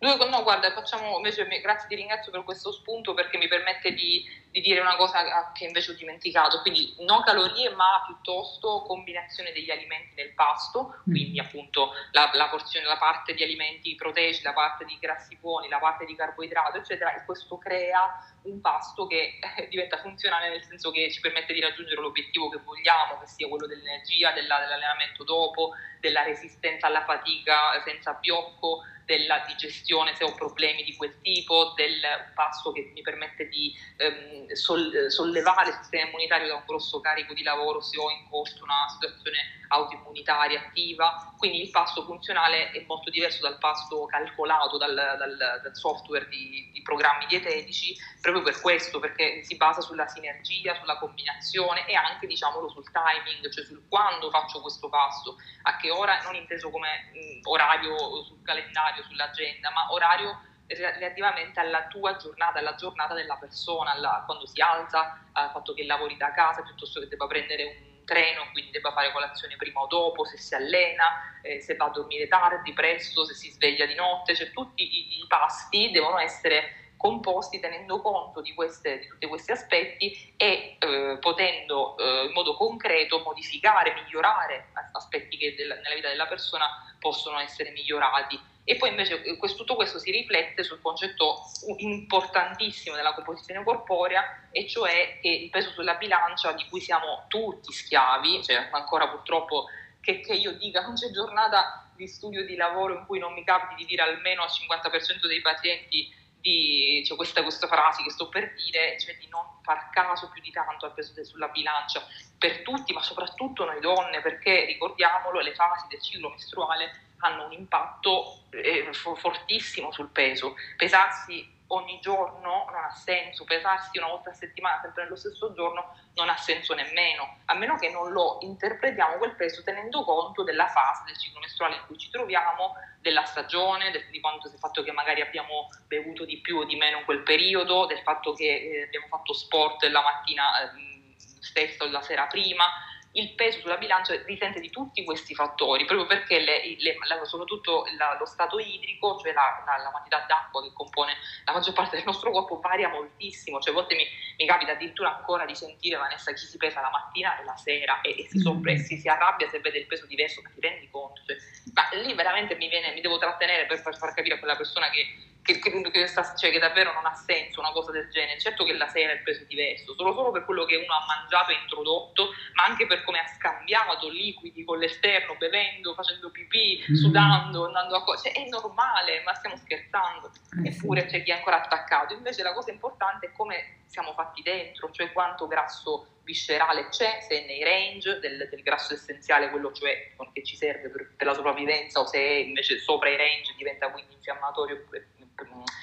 noi, no, guarda, facciamo invece, grazie, ti ringrazio per questo spunto perché mi permette di, di, dire una cosa che invece ho dimenticato, quindi no calorie ma piuttosto combinazione degli alimenti nel pasto, mm. quindi appunto la, la porzione, la parte di alimenti proteici, la parte di grassi buoni, la parte di carboidrato, eccetera, e questo crea un pasto che eh, diventa funzionale nel senso che ci permette di raggiungere l'obiettivo che vogliamo, che sia quello dell'energia, della, dell'allenamento dopo, della resistenza alla fatica senza biocco, della digestione se ho problemi di quel tipo, del passo che mi permette di ehm, sollevare il sistema immunitario da un grosso carico di lavoro se ho in corso una situazione autoimmunitaria attiva, quindi il passo funzionale è molto diverso dal passo calcolato dal, dal, dal software di, di, programmi dietetici, proprio per questo, perché si basa sulla sinergia, sulla combinazione e anche diciamolo sul timing, cioè sul quando faccio questo passo, a che ora, non inteso come mh, orario sul calendario, sull'agenda, ma orario relativamente alla tua giornata, alla giornata della persona, alla, quando si alza, al fatto che lavori da casa piuttosto che debba prendere un treno, quindi debba fare colazione prima o dopo, se si allena, eh, se va a dormire tardi, presto, se si sveglia di notte, cioè tutti i, i pasti devono essere composti tenendo conto di, queste, di tutti questi aspetti e eh, potendo eh, in modo concreto modificare, migliorare aspetti che del, nella vita della persona possono essere migliorati e poi invece eh, questo, tutto questo si riflette sul concetto importantissimo della composizione corporea, e cioè che il peso sulla bilancia di cui siamo tutti schiavi, cioè ancora purtroppo che, che io dica non c'è giornata di studio di lavoro in cui non mi capiti di dire almeno al 50% dei pazienti di cioè questa, questa, frase che sto per dire, cioè di non far caso più di tanto al peso sulla bilancia per tutti, ma soprattutto noi donne, perché ricordiamolo, le fasi del ciclo mestruale hanno un impatto eh, fortissimo sul peso. Pesarsi ogni giorno non ha senso, pesarsi una volta a settimana sempre nello stesso giorno non ha senso nemmeno, a meno che non lo interpretiamo quel peso tenendo conto della fase del ciclo mestruale in cui ci troviamo, della stagione, del, di quanto del fatto che magari abbiamo bevuto di più o di meno in quel periodo, del fatto che eh, abbiamo fatto sport la mattina eh, stessa o la sera prima, il peso sulla bilancia risente di tutti questi fattori, proprio perché le, le, la, soprattutto la, lo stato idrico, cioè la, la, quantità d'acqua che compone la maggior parte del nostro corpo, varia moltissimo. Cioè, a volte mi, mi capita addirittura ancora di sentire Vanessa chi si pesa la mattina e la sera e, e si, soppressi, mm. si arrabbia se vede il peso diverso, ma ti rendi conto? Cioè, ma lì veramente mi, viene, mi devo trattenere per far, far capire a quella persona che che, che, sta, cioè, che, davvero non ha senso una cosa del genere. Certo che la sera il peso è diverso, solo, solo per quello che uno ha mangiato e introdotto, ma anche per come ha scambiato liquidi con l'esterno, bevendo, facendo pipì, mm. sudando, andando a cose. Cioè, è normale, ma stiamo scherzando. Eh, Eppure sì. c'è chi è ancora attaccato. Invece la cosa importante è come siamo fatti dentro, cioè quanto grasso viscerale c'è, se è nei range del, del grasso essenziale, quello cioè che ci serve per, per la sopravvivenza, o se è invece sopra i range diventa quindi infiammatorio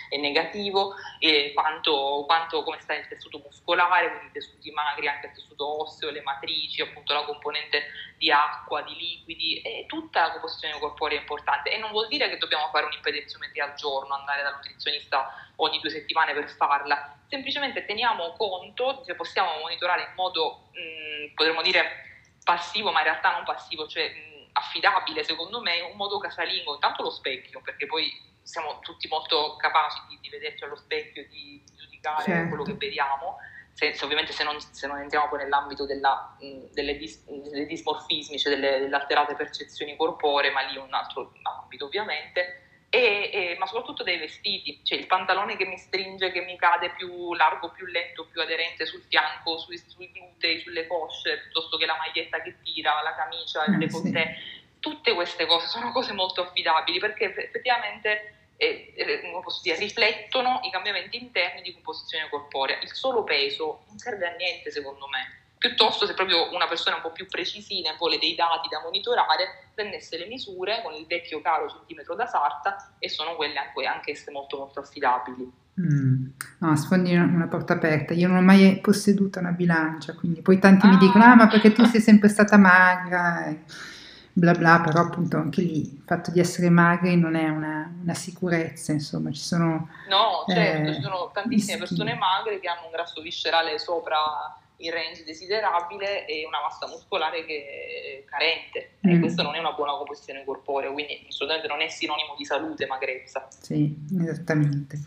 è negativo, e quanto, quanto, come sta il tessuto muscolare, quindi i tessuti magri, anche il tessuto osseo, le matrici, appunto la componente di acqua, di liquidi, e tutta la composizione corporea è importante. E non vuol dire che dobbiamo fare un'impedenziometria al giorno, andare dal nutrizionista ogni due settimane per farla, semplicemente teniamo conto, cioè possiamo monitorare in modo, mh, potremmo dire, passivo, ma in realtà non passivo, cioè mh, affidabile secondo me, un modo casalingo, intanto lo specchio, perché poi siamo tutti molto capaci di, di vederci allo specchio e di, di giudicare certo. quello che vediamo, se, se, ovviamente se non, se non, entriamo poi nell'ambito della, mh, delle, dis, delle, dismorfismi, cioè delle, delle, alterate percezioni corporee, ma lì è un altro ambito ovviamente, e, e, ma soprattutto dei vestiti, cioè il pantalone che mi stringe, che mi cade più largo, più lento, più aderente sul fianco, sui, sui glutei, sulle cosce, piuttosto che la maglietta che tira, la camicia, il eh, décolleté. Sì. Tutte queste cose sono cose molto affidabili perché effettivamente eh, dire, riflettono i cambiamenti interni di composizione corporea. Il solo peso non serve a niente secondo me, piuttosto se proprio una persona un po' più precisina e vuole dei dati da monitorare, prendesse le misure con il vecchio caro centimetro da sarta e sono quelle anche, anch'esse molto molto affidabili. Mm. No, sfondi una porta aperta. Io non ho mai posseduto una bilancia, quindi poi tanti ah. mi dicono: Ah, ma perché tu sei sempre stata magra? bla bla, però appunto anche lì il fatto di essere magri non è una, una sicurezza, insomma, ci sono... No, certo, eh, ci sono tantissime persone magre che hanno un grasso viscerale sopra il range desiderabile e una massa muscolare che è carente mm. e questo non è una buona composizione corporea, quindi assolutamente non è sinonimo di salute magrezza. Sì, esattamente.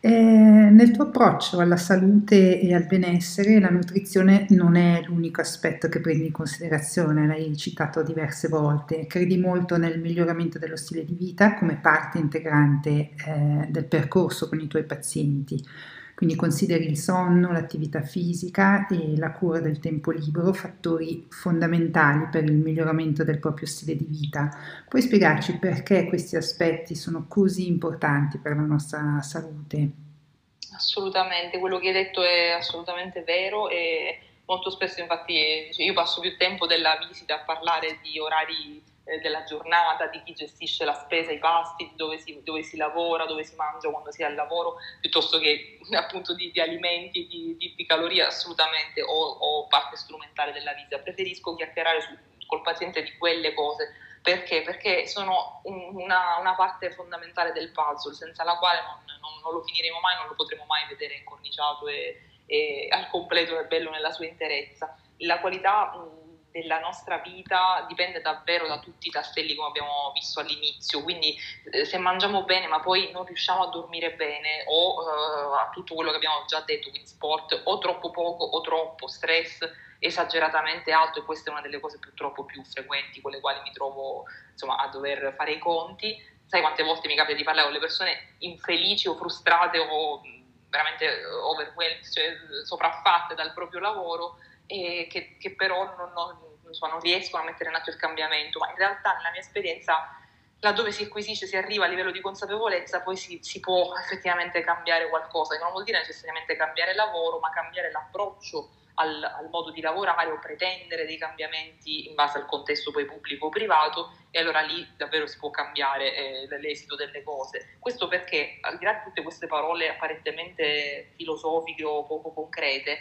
Eh, nel tuo approccio alla salute e al benessere la nutrizione non è l'unico aspetto che prendi in considerazione, l'hai citato diverse volte, credi molto nel miglioramento dello stile di vita come parte integrante eh, del percorso con i tuoi pazienti. Quindi consideri il sonno, l'attività fisica e la cura del tempo libero fattori fondamentali per il miglioramento del proprio stile di vita. Puoi spiegarci perché questi aspetti sono così importanti per la nostra salute? Assolutamente, quello che hai detto è assolutamente vero e molto spesso infatti io passo più tempo della visita a parlare di orari eh, della giornata, di chi gestisce la spesa, i pasti, dove si, dove si, lavora, dove si mangia quando si è al lavoro, piuttosto che appunto di, di alimenti, di, di, calorie assolutamente o, o, parte strumentale della vita. Preferisco chiacchierare su, col paziente di quelle cose. Perché? Perché sono una, una, parte fondamentale del puzzle, senza la quale non, non, non, lo finiremo mai, non lo potremo mai vedere incorniciato e, e al completo e bello nella sua interezza. La qualità della nostra vita dipende davvero da tutti i tasselli come abbiamo visto all'inizio, quindi eh, se mangiamo bene ma poi non riusciamo a dormire bene o eh, a tutto quello che abbiamo già detto, quindi sport o troppo poco o troppo, stress esageratamente alto e questa è una delle cose purtroppo più frequenti con le quali mi trovo insomma, a dover fare i conti. Sai quante volte mi capita di parlare con le persone infelici o frustrate o veramente overwhelmed, cioè sopraffatte dal proprio lavoro e che, che però non, non, insomma, non, riescono a mettere in atto il cambiamento, ma in realtà nella mia esperienza laddove si acquisisce, si arriva a livello di consapevolezza, poi si, si può effettivamente cambiare qualcosa, che non vuol dire necessariamente cambiare lavoro, ma cambiare l'approccio al, al, modo di lavorare o pretendere dei cambiamenti in base al contesto poi pubblico o privato e allora lì davvero si può cambiare eh, l'esito delle cose. Questo perché al di là di tutte queste parole apparentemente filosofiche o poco concrete,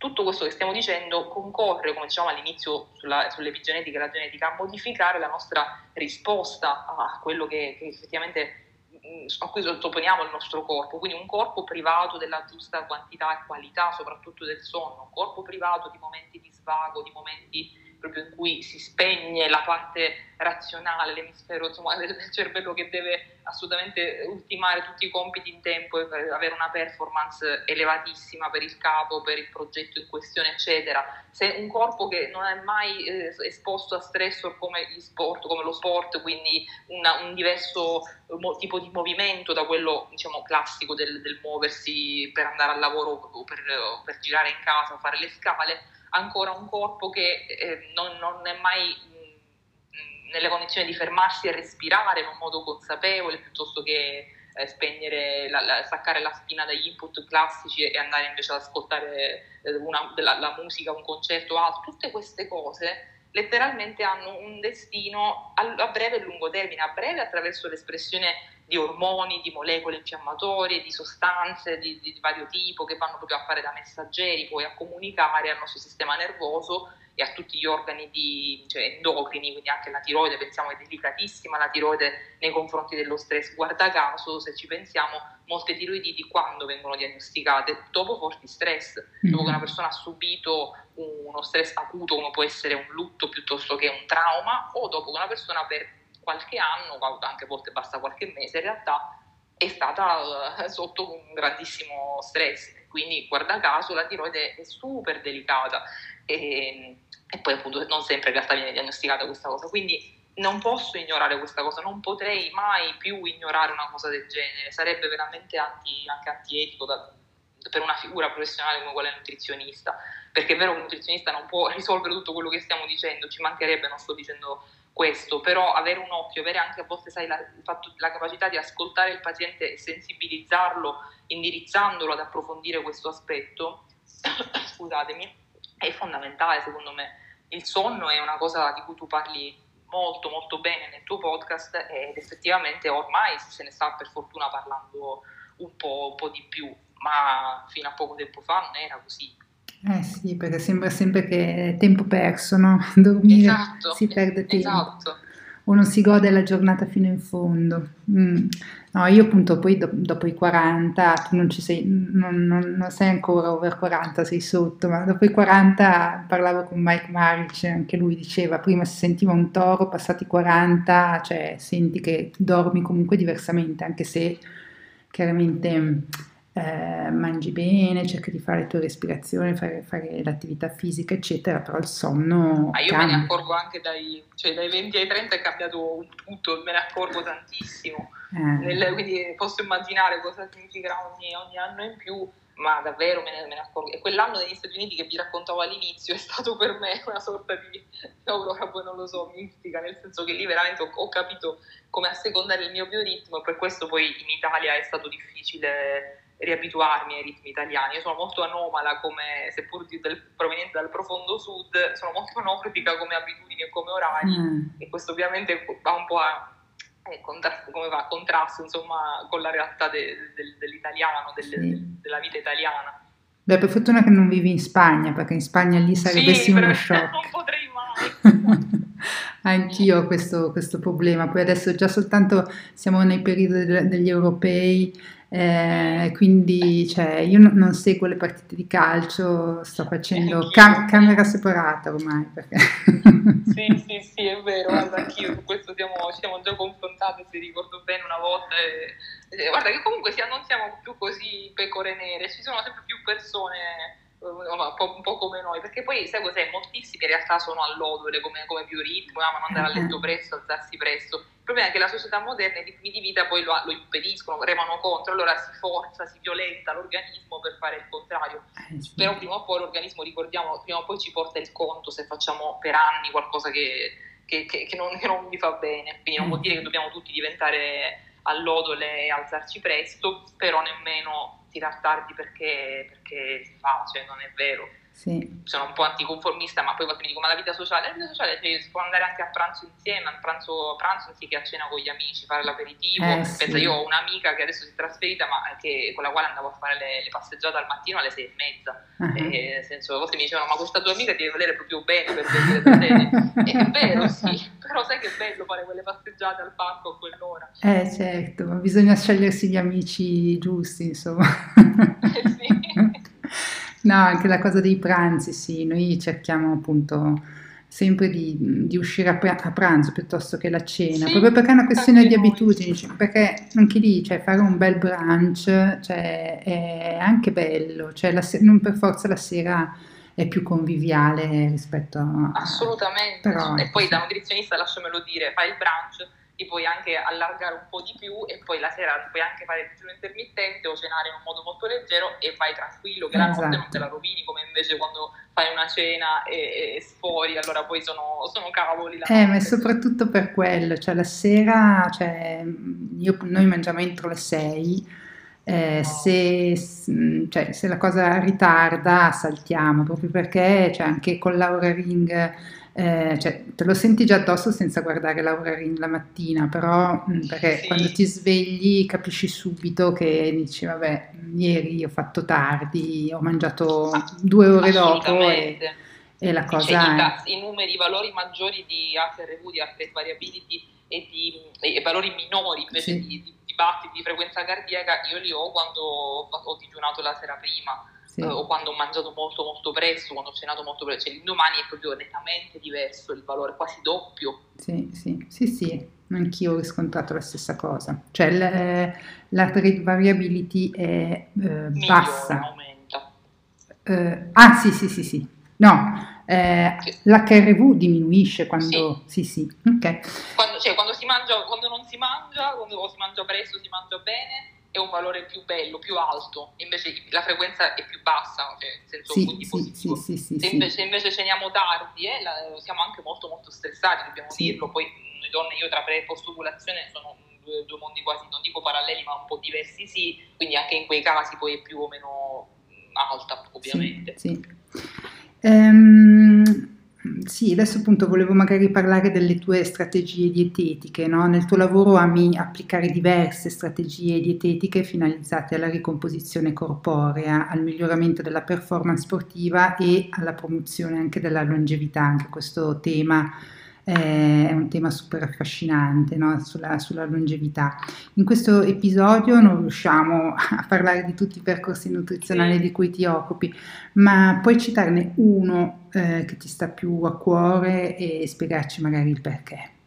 tutto questo che stiamo dicendo concorre, come dicevamo all'inizio sulla, sull'epigenetica e la genetica, a modificare la nostra risposta a quello che, che effettivamente a cui sottoponiamo il nostro corpo, quindi un corpo privato della giusta quantità e qualità, soprattutto del sonno, un corpo privato di momenti di svago, di momenti proprio in cui si spegne la parte razionale, l'emisfero insomma, del, cervello che deve assolutamente ultimare tutti i compiti in tempo e avere una performance elevatissima per il capo, per il progetto in questione, eccetera. Se un corpo che non è mai eh, esposto a stressor come sport, come lo sport, quindi una, un diverso mo, tipo di movimento da quello diciamo, classico del, del, muoversi per andare al lavoro o per, per girare in casa o fare le scale, ancora un corpo che eh, non, non, è mai nelle condizioni di fermarsi e respirare in un modo consapevole piuttosto che eh, spegnere, la, la, staccare la spina dagli input classici e andare invece ad ascoltare eh, una, della, la musica, un concerto altro, tutte queste cose letteralmente hanno un destino a, a breve e lungo termine, a breve attraverso l'espressione di ormoni, di molecole infiammatorie, di sostanze di, di, di, vario tipo che vanno proprio a fare da messaggeri, poi a comunicare al nostro sistema nervoso e a tutti gli organi di, cioè, endocrini, quindi anche la tiroide, pensiamo che è delicatissima la tiroide nei confronti dello stress. Guarda caso, se ci pensiamo, molte tiroiditi quando vengono diagnosticate? Dopo forti stress, mm-hmm. dopo che una persona ha subito uno stress acuto come può essere un lutto piuttosto che un trauma o dopo che una persona per qualche anno, anche a volte basta qualche mese, in realtà è stata uh, sotto un grandissimo stress. Quindi, guarda caso, la tiroide è super delicata e, e poi appunto non sempre in realtà viene diagnosticata questa cosa. Quindi non posso ignorare questa cosa, non potrei mai più ignorare una cosa del genere, sarebbe veramente anti, anche antietico da, per una figura professionale come quella nutrizionista, perché è vero che il nutrizionista non può risolvere tutto quello che stiamo dicendo, ci mancherebbe, non sto dicendo questo, però avere un occhio, avere anche a volte sai, la, fatto, la capacità di ascoltare il paziente e sensibilizzarlo, indirizzandolo ad approfondire questo aspetto, scusatemi, è fondamentale secondo me. Il sonno è una cosa di cui tu parli molto molto bene nel tuo podcast ed effettivamente ormai se ne sta per fortuna parlando un po', un po', di più, ma fino a poco tempo fa non era così. Eh sì, perché sembra sempre che è tempo perso, no? Dormire esatto, si perde tempo. Esatto. O non si gode la giornata fino in fondo. Mm. No, io appunto poi do, dopo i 40, tu non ci sei, non, non, non, sei ancora over 40, sei sotto, ma dopo i 40 parlavo con Mike Maric, anche lui diceva, prima si sentiva un toro, passati i 40, cioè senti che dormi comunque diversamente, anche se chiaramente eh, mangi bene, cerchi di fare le tue respirazioni, fare, fare l'attività fisica, eccetera, però il sonno. Ma io cambia. me ne accorgo anche dai, cioè dai 20 ai 30 è cambiato tutto, me ne accorgo tantissimo. Eh. Nel, quindi posso immaginare cosa significa ogni, ogni anno in più ma davvero me ne, me ne, accorgo. E quell'anno negli Stati Uniti che vi raccontavo all'inizio è stato per me una sorta di Eurocup, non lo so, mistica, nel senso che lì veramente ho, ho capito come assecondare il mio bioritmo e per questo poi in Italia è stato difficile riabituarmi ai ritmi italiani. Io sono molto anomala come, seppur del, proveniente dal profondo sud, sono molto anordica come abitudini e come orari mm. e questo ovviamente va un po' a eh, contrasto, come va, contrasto insomma, con la realtà de, de, dell'italiano, del, sì. della vita italiana. Beh, per fortuna che non vivi in Spagna, perché in Spagna lì sarebbe sì, uno shock. Non potrei mai. Anch'io ho questo, questo, problema, poi adesso già soltanto siamo nei periodi degli europei eh, quindi cioè, io no, non seguo le partite di calcio, sto facendo cam- camera separata ormai. Perché... sì, sì, sì, è vero, guarda, anch'io su questo siamo, ci siamo già confrontati, se ricordo bene una volta. E, e, guarda che comunque sia, non siamo più così pecore nere, ci sono sempre più persone un po', un po', come noi, perché poi sai cos'è? Moltissimi in realtà sono all'odore come, come bioritmo, amano andare a letto presto, alzarsi presto. Il problema è che la società moderna i ritmi di vita poi lo, lo, impediscono, remano contro, allora si forza, si violenta l'organismo per fare il contrario. Eh. Però prima o poi l'organismo, ricordiamo, prima o poi ci porta il conto se facciamo per anni qualcosa che, che, che, che non, non vi fa bene. Quindi non vuol dire che dobbiamo tutti diventare all'odole e alzarci presto, però nemmeno tirar tardi perché, perché si fa, cioè non è vero. Sì. Sono un po' anticonformista, ma poi quando mi dico ma la vita sociale, la vita sociale cioè, si può andare anche a pranzo insieme, a pranzo, a pranzo anziché a cena con gli amici, fare l'aperitivo. Eh, Pensa, sì. io ho un'amica che adesso si è trasferita, ma che, con la quale andavo a fare le, le passeggiate al mattino alle sei e mezza. Uh-huh. E, nel senso, a volte mi dicevano, ma questa tua amica ti deve volere proprio bene per venire da te. e è vero, sì, però sai che è bello fare quelle passeggiate al parco a quell'ora. Eh certo, bisogna scegliersi gli amici giusti, insomma. Eh sì. No, anche la cosa dei pranzi, sì, noi cerchiamo appunto sempre di, di uscire a, a, pranzo piuttosto che la cena, sì, proprio perché è una questione di abitudini, cioè, perché anche lì cioè, fare un bel brunch cioè, è anche bello, cioè, la, non per forza la sera è più conviviale rispetto a... Assolutamente, però, e poi da nutrizionista lasciamelo dire, fai il brunch ti puoi anche allargare un po' di più e poi la sera puoi anche fare il digiuno intermittente o cenare in un modo molto leggero e vai tranquillo, che la esatto. notte non te la rovini come invece quando fai una cena e, e sfori, allora poi sono, sono cavoli. La eh, ma è soprattutto per quello, cioè la sera, cioè, io, noi mangiamo entro le 6. Eh, se, cioè, se, la cosa ritarda saltiamo proprio perché cioè, anche con Laura Ring eh, cioè, te lo senti già addosso senza guardare Laura Ring la mattina, però mm, perché sì. quando ti svegli capisci subito che dici vabbè, ieri ho fatto tardi, ho mangiato due ore dopo e, e la cosa cioè, è... I, numeri, i valori maggiori di HRV, di heart variability e, di, e valori minori invece sì. di, di, di battiti di frequenza cardiaca io li ho quando ho digiunato la sera prima sì. uh, o quando ho mangiato molto molto presto, quando ho cenato molto presto, cioè l'indomani è proprio nettamente diverso il valore, quasi doppio. Sì, sì, sì, sì, anch'io ho riscontrato la stessa cosa, cioè l- eh, l'heart rate variability è eh, bassa. aumenta. Uh, ah sì, sì, sì, sì, no, eh, l'HRV diminuisce quando... Sì, sì, sì. ok. Quando, cioè, quando, si mangia, quando non si mangia, quando si mangia presto, si mangia bene, è un valore più bello, più alto, invece la frequenza è più bassa, cioè in senso sì, sì, positivo. Sì, sì, se, invece, invece, ceniamo tardi, eh, la, siamo anche molto molto stressati, dobbiamo dirlo, poi noi donne, io tra pre e post ovulazione sono due, due, mondi quasi, non dico paralleli, ma un po' diversi sì, quindi anche in quei casi poi è più o meno alta, ovviamente. Sì, um, sì, adesso appunto volevo magari parlare delle tue strategie dietetiche, no? Nel tuo lavoro ami applicare diverse strategie dietetiche finalizzate alla ricomposizione corporea, al miglioramento della performance sportiva e alla promozione anche della longevità, anche questo tema è un tema super affascinante no? sulla, sulla, longevità. In questo episodio non riusciamo a parlare di tutti i percorsi nutrizionali di cui ti occupi, ma puoi citarne uno eh, che ti sta più a cuore e spiegarci magari il perché.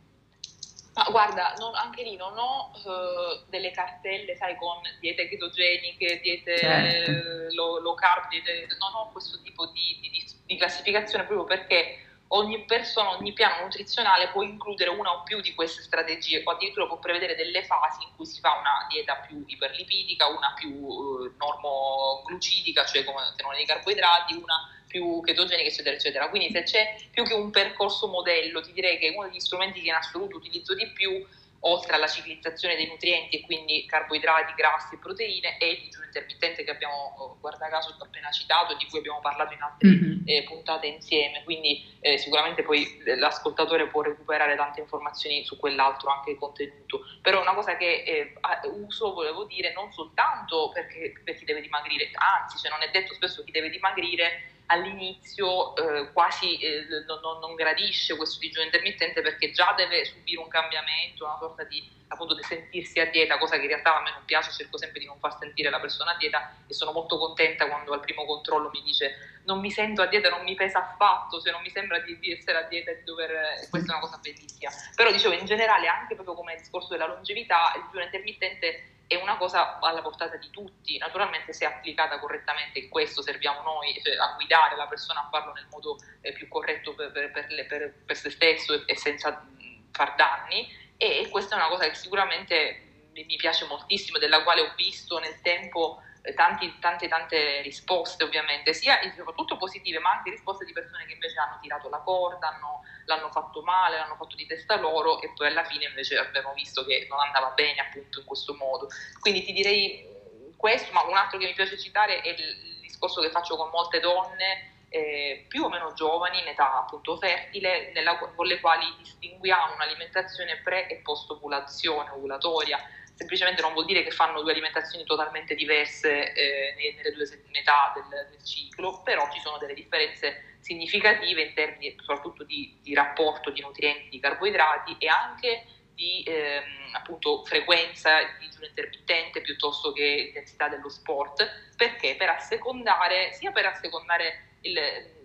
Ma guarda, non, anche lì non ho uh, delle cartelle, sai, con diete ketogeniche, diete certo. low, low, carb, diete, non ho questo tipo di, di, di classificazione proprio perché ogni persona, ogni piano nutrizionale può includere una o più di queste strategie o addirittura può prevedere delle fasi in cui si fa una dieta più iperlipidica, una più eh, normoglucidica, cioè come tenore dei carboidrati, una più chetogenica, eccetera, eccetera. Quindi se c'è più che un percorso modello, ti direi che uno degli strumenti che in assoluto utilizzo di più oltre alla ciclizzazione dei nutrienti e quindi carboidrati, grassi e proteine, e il digiuno intermittente che abbiamo, oh, guarda caso, appena citato e di cui abbiamo parlato in altre mm-hmm. eh, puntate insieme. Quindi eh, sicuramente poi eh, l'ascoltatore può recuperare tante informazioni su quell'altro anche contenuto. Però una cosa che eh, uso, volevo dire, non soltanto perché per chi deve dimagrire, anzi, cioè non è detto spesso chi deve dimagrire all'inizio eh, quasi eh, non, non, gradisce questo digiuno intermittente perché già deve subire un cambiamento, una sorta di appunto di sentirsi a dieta, cosa che in realtà a me non piace, cerco sempre di non far sentire la persona a dieta e sono molto contenta quando al primo controllo mi dice non mi sento a dieta, non mi pesa affatto, cioè non mi sembra di, di essere a dieta e di dover, questa è una cosa bellissima. Però dicevo in generale anche proprio come discorso della longevità, il digiuno intermittente è una cosa alla portata di tutti, naturalmente se applicata correttamente, in questo serviamo noi cioè, a guidare la persona a farlo nel modo eh, più corretto per, per, per, per, se stesso e, e senza far danni. E questa è una cosa che sicuramente mi piace moltissimo, della quale ho visto nel tempo tanti, tante tante risposte ovviamente, sia soprattutto positive, ma anche risposte di persone che invece hanno tirato la corda, hanno, l'hanno fatto male, l'hanno fatto di testa loro e poi alla fine invece abbiamo visto che non andava bene appunto in questo modo. Quindi ti direi questo, ma un altro che mi piace citare è il discorso che faccio con molte donne eh, più o meno giovani, in età appunto fertile, nella, con le quali distinguiamo un'alimentazione pre e post ovulazione, ovulatoria semplicemente non vuol dire che fanno due alimentazioni totalmente diverse eh, nelle due metà del, del, ciclo, però ci sono delle differenze significative in termini soprattutto di, di rapporto di nutrienti, di carboidrati e anche di ehm, appunto, frequenza di digiuno intermittente piuttosto che intensità dello sport, perché? Per assecondare, sia per assecondare il,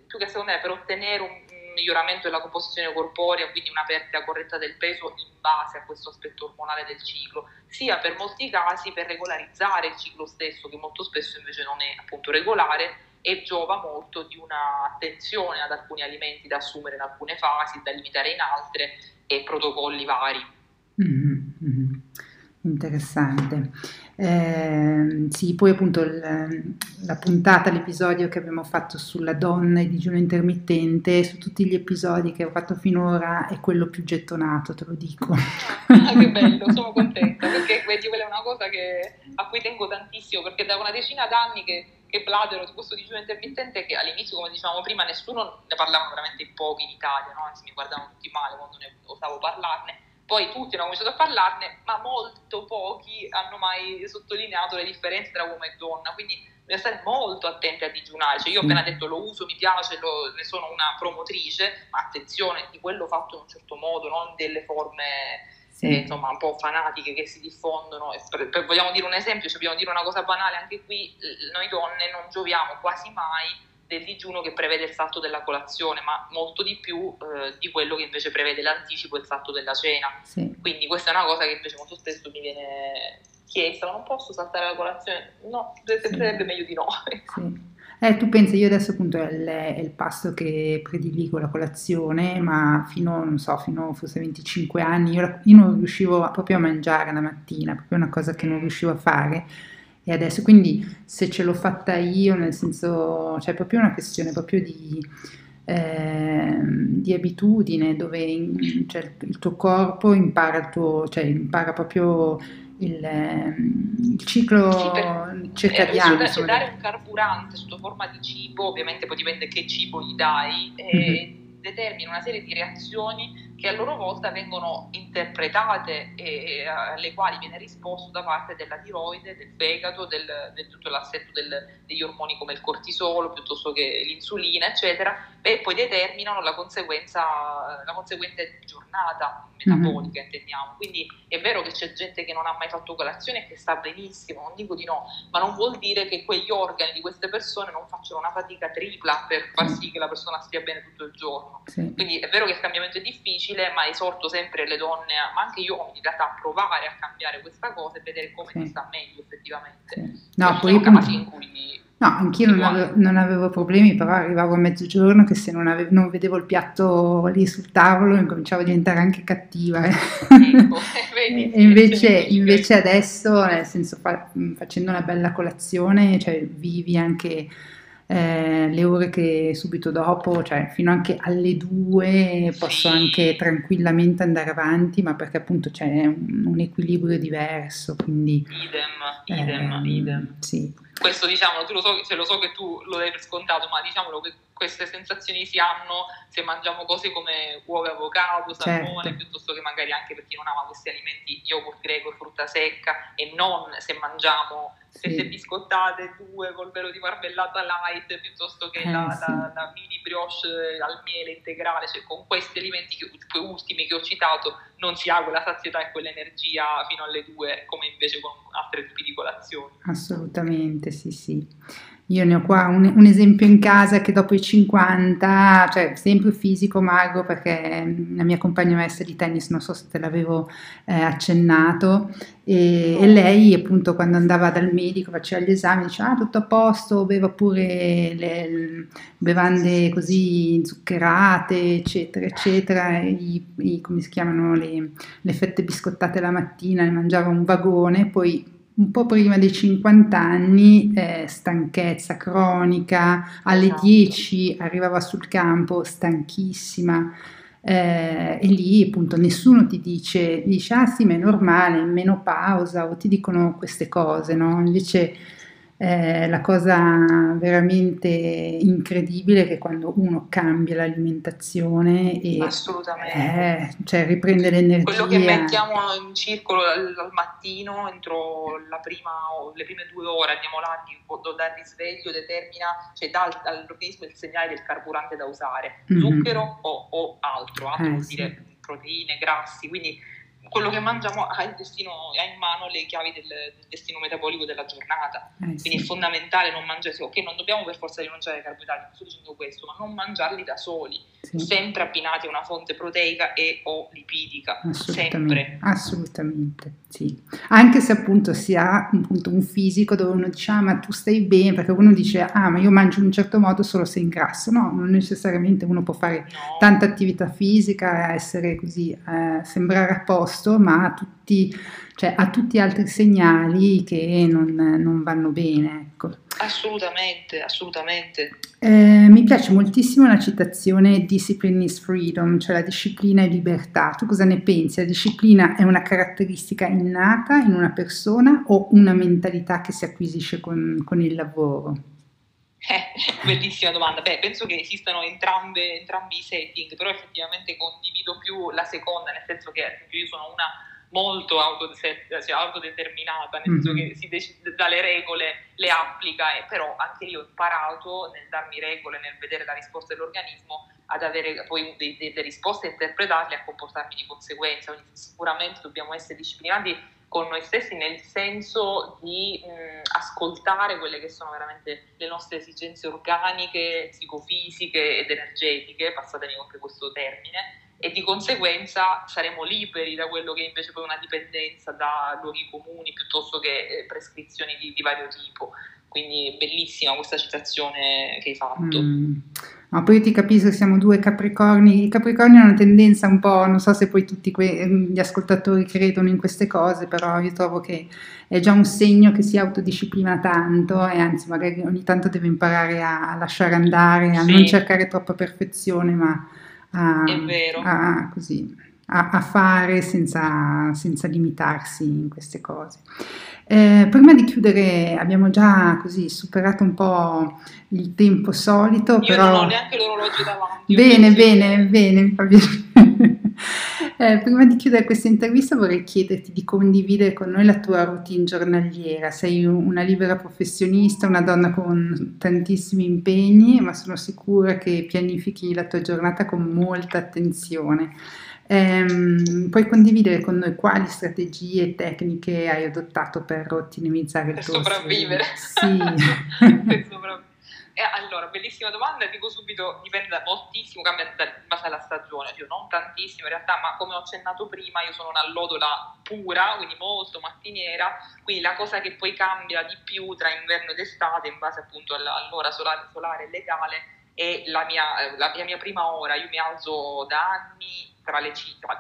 più che assecondare, per ottenere un, miglioramento della composizione corporea, quindi una perdita corretta del peso in base a questo aspetto ormonale del ciclo, sia per molti casi per regolarizzare il ciclo stesso, che molto spesso invece non è appunto regolare e giova molto di un'attenzione ad alcuni alimenti da assumere in alcune fasi, da limitare in altre e protocolli vari. Mm-hmm. Interessante. Eh, sì, poi appunto il, la puntata, l'episodio che abbiamo fatto sulla donna e digiuno intermittente, su tutti gli episodi che ho fatto finora è quello più gettonato, te lo dico. Ah, che bello, sono contenta perché vedi, quella è una cosa che, a cui tengo tantissimo perché da una decina d'anni che, che bladero di questo digiuno intermittente che all'inizio, come dicevamo prima, nessuno ne parlava veramente pochi in Italia, no? anzi mi guardavano tutti male quando ne osavo parlarne poi tutti hanno cominciato a parlarne, ma molto pochi hanno mai sottolineato le differenze tra uomo e donna, quindi bisogna stare molto attenti a digiunare. Cioè, io ho appena detto lo uso, mi piace, lo, ne sono una promotrice, ma attenzione, di quello fatto in un certo modo, non delle forme sì. eh, insomma, un po' fanatiche che si diffondono. Per, per, vogliamo dire un esempio, cioè, vogliamo dire una cosa banale, anche qui noi donne non gioviamo quasi mai del digiuno che prevede il salto della colazione, ma molto di più eh, di quello che invece prevede l'anticipo e il salto della cena. Sì. Quindi questa è una cosa che invece molto spesso mi viene chiesta, non posso saltare la colazione? No, sarebbe sì. meglio di no. Sì. Eh, tu pensi, io adesso appunto è il, è il, pasto che prediligo la colazione, ma fino, non so, fino forse 25 anni io, io non riuscivo proprio a mangiare la mattina, proprio una cosa che non riuscivo a fare e adesso quindi se ce l'ho fatta io, nel senso, c'è cioè proprio una questione proprio di, eh, di abitudine dove in, cioè, il tuo corpo impara, il tuo, cioè, impara proprio il, il ciclo sì, per, circadiano. Eh, dare un carburante sotto forma di cibo, ovviamente poi dipende che cibo gli dai, mm-hmm. determina una serie di reazioni che a loro volta vengono interpretate e alle quali viene risposto da parte della tiroide, del fegato, del, del tutto l'assetto del, degli ormoni come il cortisolo piuttosto che l'insulina, eccetera, e poi determinano la, conseguenza, la conseguente giornata metabolica, mm-hmm. intendiamo. Quindi è vero che c'è gente che non ha mai fatto colazione e che sta benissimo, non dico di no, ma non vuol dire che quegli organi di queste persone non facciano una fatica tripla per far sì che la persona stia bene tutto il giorno. Sì. Quindi è vero che il cambiamento è difficile, ma esorto sempre le donne, ma anche io in realtà a provare a cambiare questa cosa e vedere come sì. si sta meglio effettivamente. Sì. No, poi casi in cui No, anch'io non avevo, non avevo, problemi, però arrivavo a mezzogiorno che se non, avevo, non, vedevo il piatto lì sul tavolo incominciavo a diventare anche cattiva. Eh. Ecco, vedi, e invece, invece, adesso, nel senso, fa, facendo una bella colazione, cioè vivi anche eh, le ore che subito dopo, cioè fino anche alle due posso anche tranquillamente andare avanti, ma perché appunto c'è un, un equilibrio diverso, quindi... Idem, idem, eh, idem. Sì. Questo diciamo, tu lo so, cioè, lo so che tu lo dai per scontato, ma diciamolo che queste sensazioni si hanno se mangiamo cose come uova avocado, salmone, certo. piuttosto che magari anche per chi non ama questi alimenti, yogurt greco, frutta secca, e non se mangiamo sì. biscottate, due col velo di marmellata light, piuttosto che eh, la, sì. la, la, mini brioche al miele integrale, cioè con questi alimenti, che, quei ultimi che ho citato, non si ha quella sazietà e quell'energia fino alle due, come invece con altri tipi di colazioni. Assolutamente, sì, sì. Io ne ho qua un, un, esempio in casa che dopo i 50, cioè sempre fisico magro perché la mia compagna maestra di tennis, non so se te l'avevo eh, accennato, e, e, lei appunto quando andava dal medico faceva gli esami diceva ah tutto a posto, beva pure le, le bevande così zuccherate eccetera eccetera, i, i, come si chiamano le, le fette biscottate la mattina, ne mangiava un vagone, poi un po' prima dei 50 anni, eh, stanchezza cronica, alle 10 esatto. arrivava sul campo stanchissima eh, e lì appunto nessuno ti dice, dice ah sì ma è normale, in menopausa o ti dicono queste cose, no? Invece eh, la cosa veramente incredibile è che quando uno cambia l'alimentazione e eh, cioè riprende l'energia. Quello che mettiamo in circolo al, al mattino, entro prima, le prime due ore, andiamo là, dal risveglio determina, cioè dà all'organismo il segnale del carburante da usare, mm-hmm. zucchero o, o, altro, altro eh, vuol dire sì. proteine, grassi, quindi quello che mangiamo ha, destino, ha in mano le chiavi del, del destino metabolico della giornata. Eh, Quindi sì. è fondamentale non mangiare, ok, non dobbiamo per forza rinunciare ai carboidrati, non sto dicendo questo, ma non mangiarli da soli, sì. sempre abbinati a una fonte proteica e o lipidica, assolutamente, sempre. Assolutamente, sì. Anche se appunto si ha appunto, un fisico dove uno dice, ah ma tu stai bene, perché uno dice, ah ma io mangio in un certo modo solo se ingrasso, no, non necessariamente uno può fare tanta attività fisica, essere così, eh, sembrare a posto posto, ma ha tutti, cioè, ha tutti altri segnali che non, non vanno bene. Ecco. Assolutamente, assolutamente. Eh, mi piace moltissimo la citazione Discipline is freedom, cioè la disciplina è libertà. Tu cosa ne pensi? La disciplina è una caratteristica innata in una persona o una mentalità che si acquisisce con, con il lavoro? Eh, bellissima domanda. Beh, penso che esistano entrambe, entrambi i setting, però effettivamente condivido più la seconda, nel senso che io sono una molto cioè autodeterminata, nel senso mm-hmm. che si decide dalle regole, le applica, e però anche io ho imparato nel darmi regole, nel vedere la risposta dell'organismo, ad avere poi delle, delle risposte, interpretarle e a comportarmi di conseguenza. Quindi sicuramente dobbiamo essere disciplinati con noi stessi nel senso di mh, ascoltare quelle che sono veramente le nostre esigenze organiche, psicofisiche ed energetiche, passatemi anche questo termine, e di conseguenza saremo liberi da quello che invece poi è una dipendenza da luoghi comuni piuttosto che eh, prescrizioni di, di vario tipo. Quindi bellissima questa citazione che hai fatto. Mm. No, poi io ti capisco, siamo due capricorni. I capricorni hanno una tendenza un po', non so se poi tutti que- gli ascoltatori credono in queste cose, però io trovo che è già un segno che si autodisciplina tanto e anzi magari ogni tanto deve imparare a lasciare andare, a sì. non cercare troppa perfezione, ma a, a così a, a fare senza, senza, limitarsi in queste cose. Eh, prima di chiudere abbiamo già così superato un po' il tempo solito. Io però... non ho neanche l'orologio davanti. Bene, bene, bene, mi fa piacere. Eh, prima di chiudere questa intervista vorrei chiederti di condividere con noi la tua routine giornaliera. Sei una libera professionista, una donna con tantissimi impegni, ma sono sicura che pianifichi la tua giornata con molta attenzione. Ehm, puoi condividere con noi quali strategie e tecniche hai adottato per ottimizzare il per tuo sopravvivere. Sì. per sopravvivere. Eh, allora, bellissima domanda, dico subito, dipende da moltissimo, cambia in base alla stagione, io non tantissimo in realtà, ma come ho accennato prima, io sono una lodola pura, quindi molto mattiniera, quindi la cosa che poi cambia di più tra inverno ed estate, in base appunto all'ora solare, solare legale, è la mia, la mia, mia prima ora, io mi alzo da anni tra le,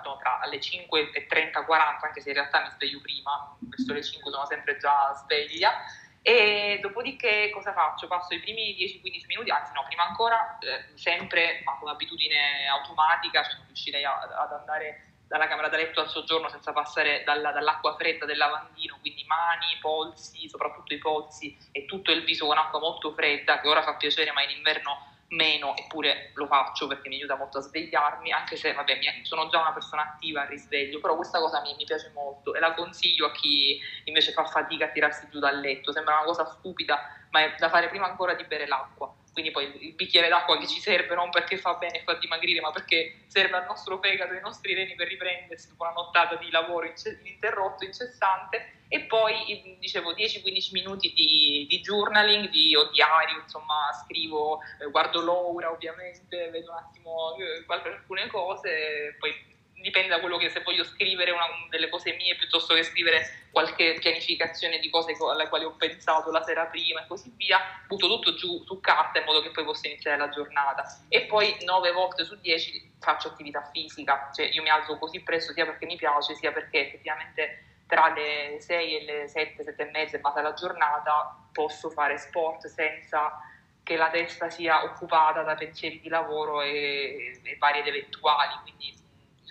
no, tra le 5 e 30, 40, anche se in realtà mi sveglio prima, verso le 5 sono sempre già sveglia, e dopodiché cosa faccio? Passo i primi 10-15 minuti, anzi no, prima ancora, eh, sempre, ma con abitudine automatica, cioè riuscirei a, ad andare dalla camera da letto al soggiorno senza passare dalla, dall'acqua fredda del lavandino, quindi mani, polsi, soprattutto i polsi e tutto il viso con acqua molto fredda, che ora fa piacere, ma in inverno meno, eppure lo faccio perché mi aiuta molto a svegliarmi, anche se vabbè, sono già una persona attiva al risveglio, però questa cosa mi, mi, piace molto e la consiglio a chi invece fa fatica a tirarsi giù dal letto. Sembra una cosa stupida, ma è da fare prima ancora di bere l'acqua. Quindi poi il bicchiere d'acqua che ci serve non perché fa bene e fa dimagrire, ma perché serve al nostro fegato e ai nostri reni per riprendersi dopo una nottata di lavoro ininterrotto, incessante. E poi dicevo 10-15 minuti di, di, journaling di, o diario, insomma scrivo, eh, guardo l'ora ovviamente, vedo un attimo eh, alcune cose, poi dipende da quello che se voglio scrivere una, delle cose mie piuttosto che scrivere qualche pianificazione di cose alle quali ho pensato la sera prima e così via, butto tutto giù su carta in modo che poi possa iniziare la giornata e poi 9 volte su 10 faccio attività fisica, cioè io mi alzo così presto sia perché mi piace sia perché effettivamente tra le 6 e le 7, 7 e mezza in base alla giornata posso fare sport senza che la testa sia occupata da pensieri di lavoro e, e vari ed eventuali. Quindi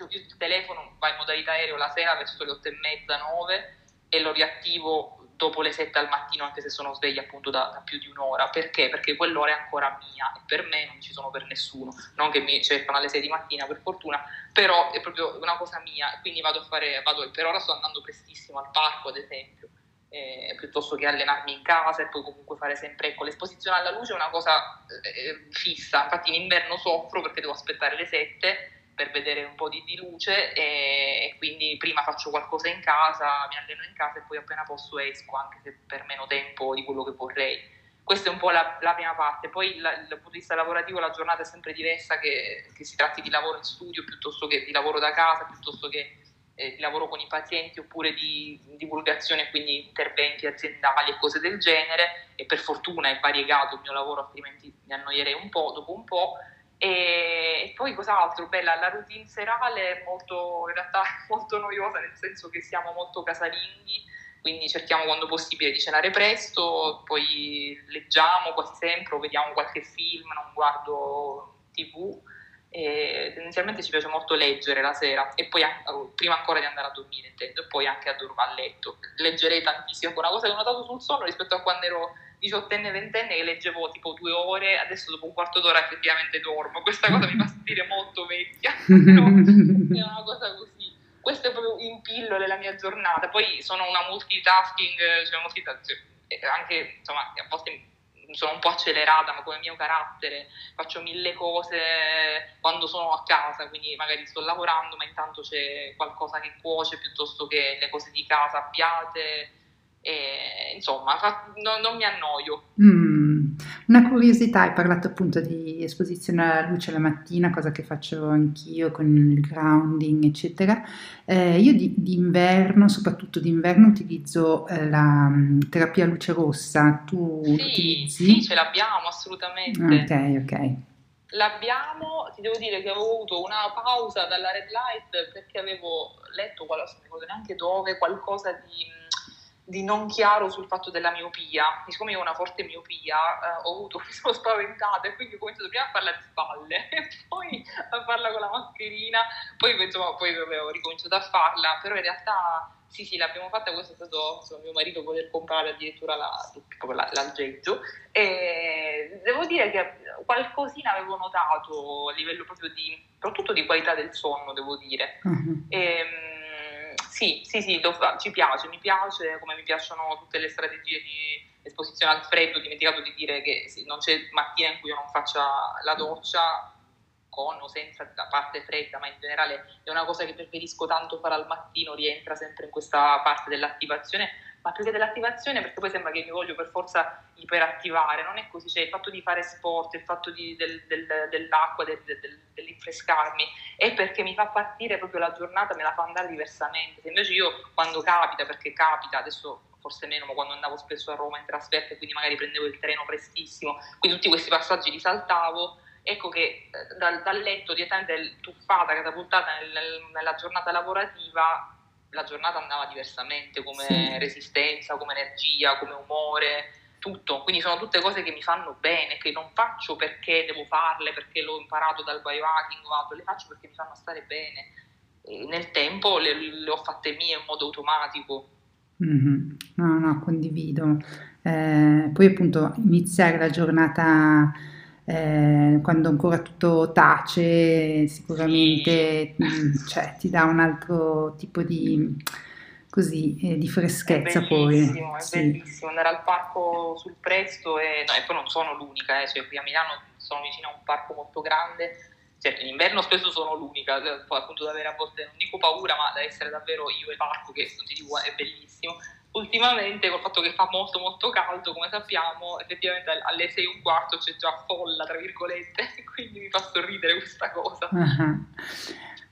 il telefono va in modalità aereo la sera verso le 8 e mezza, 9 e lo riattivo dopo le 7 al mattino anche se sono sveglia appunto da, da, più di un'ora. Perché? Perché quell'ora è ancora mia e per me non ci sono per nessuno. Non che mi cercano alle 6 di mattina per fortuna, però è proprio una cosa mia. Quindi vado a fare, vado, per ora sto andando prestissimo al parco ad esempio. Eh, piuttosto che allenarmi in casa e poi comunque fare sempre ecco l'esposizione alla luce è una cosa eh, fissa infatti in inverno soffro perché devo aspettare le 7 per vedere un po' di, di luce e, e, quindi prima faccio qualcosa in casa, mi alleno in casa e poi appena posso esco, anche se per meno tempo di quello che vorrei. Questa è un po' la, la prima parte, poi la, dal punto di vista lavorativo la giornata è sempre diversa, che, che, si tratti di lavoro in studio piuttosto che di lavoro da casa, piuttosto che eh, di lavoro con i pazienti oppure di divulgazione, quindi interventi aziendali e cose del genere. E per fortuna è variegato il mio lavoro, altrimenti mi annoierei un po' dopo un po' E poi cos'altro? Beh, la, routine serale è molto, in realtà molto noiosa, nel senso che siamo molto casalinghi, quindi cerchiamo quando possibile di cenare presto, poi leggiamo quasi sempre o vediamo qualche film, non guardo tv. E tendenzialmente ci piace molto leggere la sera e poi prima ancora di andare a dormire intendo, e poi anche a, a letto. Leggerei tantissimo, una cosa che ho notato sul sonno rispetto a quando ero diciottenne, ventenne che leggevo tipo due ore, adesso dopo un quarto d'ora effettivamente dormo. Questa cosa mi fa sentire molto vecchia, no? è una cosa così. Questo è proprio in pillole la mia giornata. Poi sono una multitasking, cioè multitasking anche insomma, a volte sono un po' accelerata, ma come mio carattere faccio mille cose quando sono a casa, quindi magari sto lavorando, ma intanto c'è qualcosa che cuoce piuttosto che le cose di casa avviate e, insomma, fa, no, non mi annoio. Mm. Una curiosità, hai parlato appunto di esposizione alla luce la mattina, cosa che faccio anch'io con il grounding, eccetera. Eh, io di, d'inverno, soprattutto d'inverno, utilizzo eh, la um, terapia luce rossa. Tu sì, utilizzi? Sì, ce l'abbiamo assolutamente. Ok, ok. L'abbiamo, ti devo dire che avevo avuto una pausa dalla red light perché avevo letto, ricordo neanche dove, qualcosa di di non chiaro sul fatto della miopia. Siccome io ho una forte miopia, eh, ho avuto, mi sono spaventata e quindi ho cominciato prima a farla di spalle e poi a farla con la mascherina, poi, insomma, poi ho ricominciato a farla, però in realtà sì, sì, l'abbiamo fatta, questo è stato insomma, mio marito poter comprare addirittura la, la, l'algeggio e devo dire che qualcosina avevo notato a livello proprio di, soprattutto di qualità del sonno, devo dire. Uh-huh. E, sì, sì, sì, ci piace, mi piace come mi piacciono tutte le strategie di esposizione al freddo, ho dimenticato di dire che non c'è mattina in cui io non faccia la doccia, con o senza la parte fredda, ma in generale è una cosa che preferisco tanto fare al mattino, rientra sempre in questa parte dell'attivazione, ma più che dell'attivazione perché poi sembra che mi voglio per forza iperattivare, non è così, cioè il fatto di fare sport, il fatto di, del, del, dell'acqua, del, dell'infrescarmi, è perché mi fa partire proprio la giornata, me la fa andare diversamente, se invece io quando capita, perché capita, adesso forse meno, ma quando andavo spesso a Roma in trasferta e quindi magari prendevo il treno prestissimo, quindi tutti questi passaggi li saltavo, ecco che eh, dal, dal letto direttamente tuffata, catapultata nel, nella giornata lavorativa, la giornata andava diversamente come sì. resistenza, come energia, come umore, tutto. Quindi sono tutte cose che mi fanno bene, che non faccio perché devo farle, perché l'ho imparato dal biohacking o altro, le faccio perché mi fanno stare bene. E nel tempo le, le, ho fatte mie in modo automatico. Mm-hmm. No, no, condivido. Eh, poi appunto iniziare la giornata eh, quando ancora tutto tace, sicuramente mh, mm, cioè, ti dà un altro tipo di, così, eh, di freschezza è poi. È sì. bellissimo andare al parco sul Presto e, no, e poi non sono l'unica, eh, cioè qui a Milano sono vicino a un parco molto grande. Certo, in inverno spesso sono l'unica, poi appunto da avere a volte, non dico paura, ma da essere davvero io e il parco, che non ti dico è bellissimo ultimamente col fatto che fa molto molto caldo, come sappiamo, effettivamente alle 6 e un quarto c'è già folla, tra virgolette, quindi mi fa sorridere questa cosa.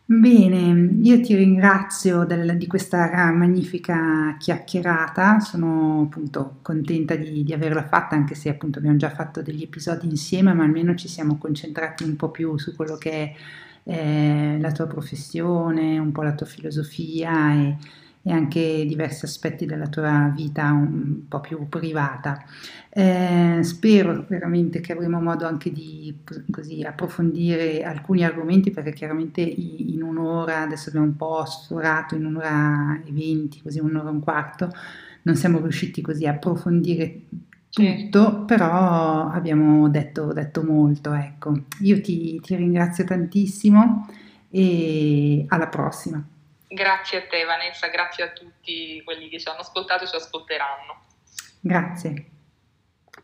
Bene, io ti ringrazio del, di questa magnifica chiacchierata, sono appunto contenta di, di, averla fatta, anche se appunto abbiamo già fatto degli episodi insieme, ma almeno ci siamo concentrati un po' più su quello che è eh, la tua professione, un po' la tua filosofia e, e anche diversi aspetti della tua vita un po' più privata. Eh, spero veramente che avremo modo anche di così, approfondire alcuni argomenti perché chiaramente in un'ora, adesso abbiamo un po' sforato in un'ora e venti, così un'ora e un quarto, non siamo riusciti così a approfondire tutto, però abbiamo detto, detto molto. Ecco. Io ti, ti ringrazio tantissimo e alla prossima. Grazie a te Vanessa, grazie a tutti quelli che ci hanno ascoltato e ci ascolteranno. Grazie.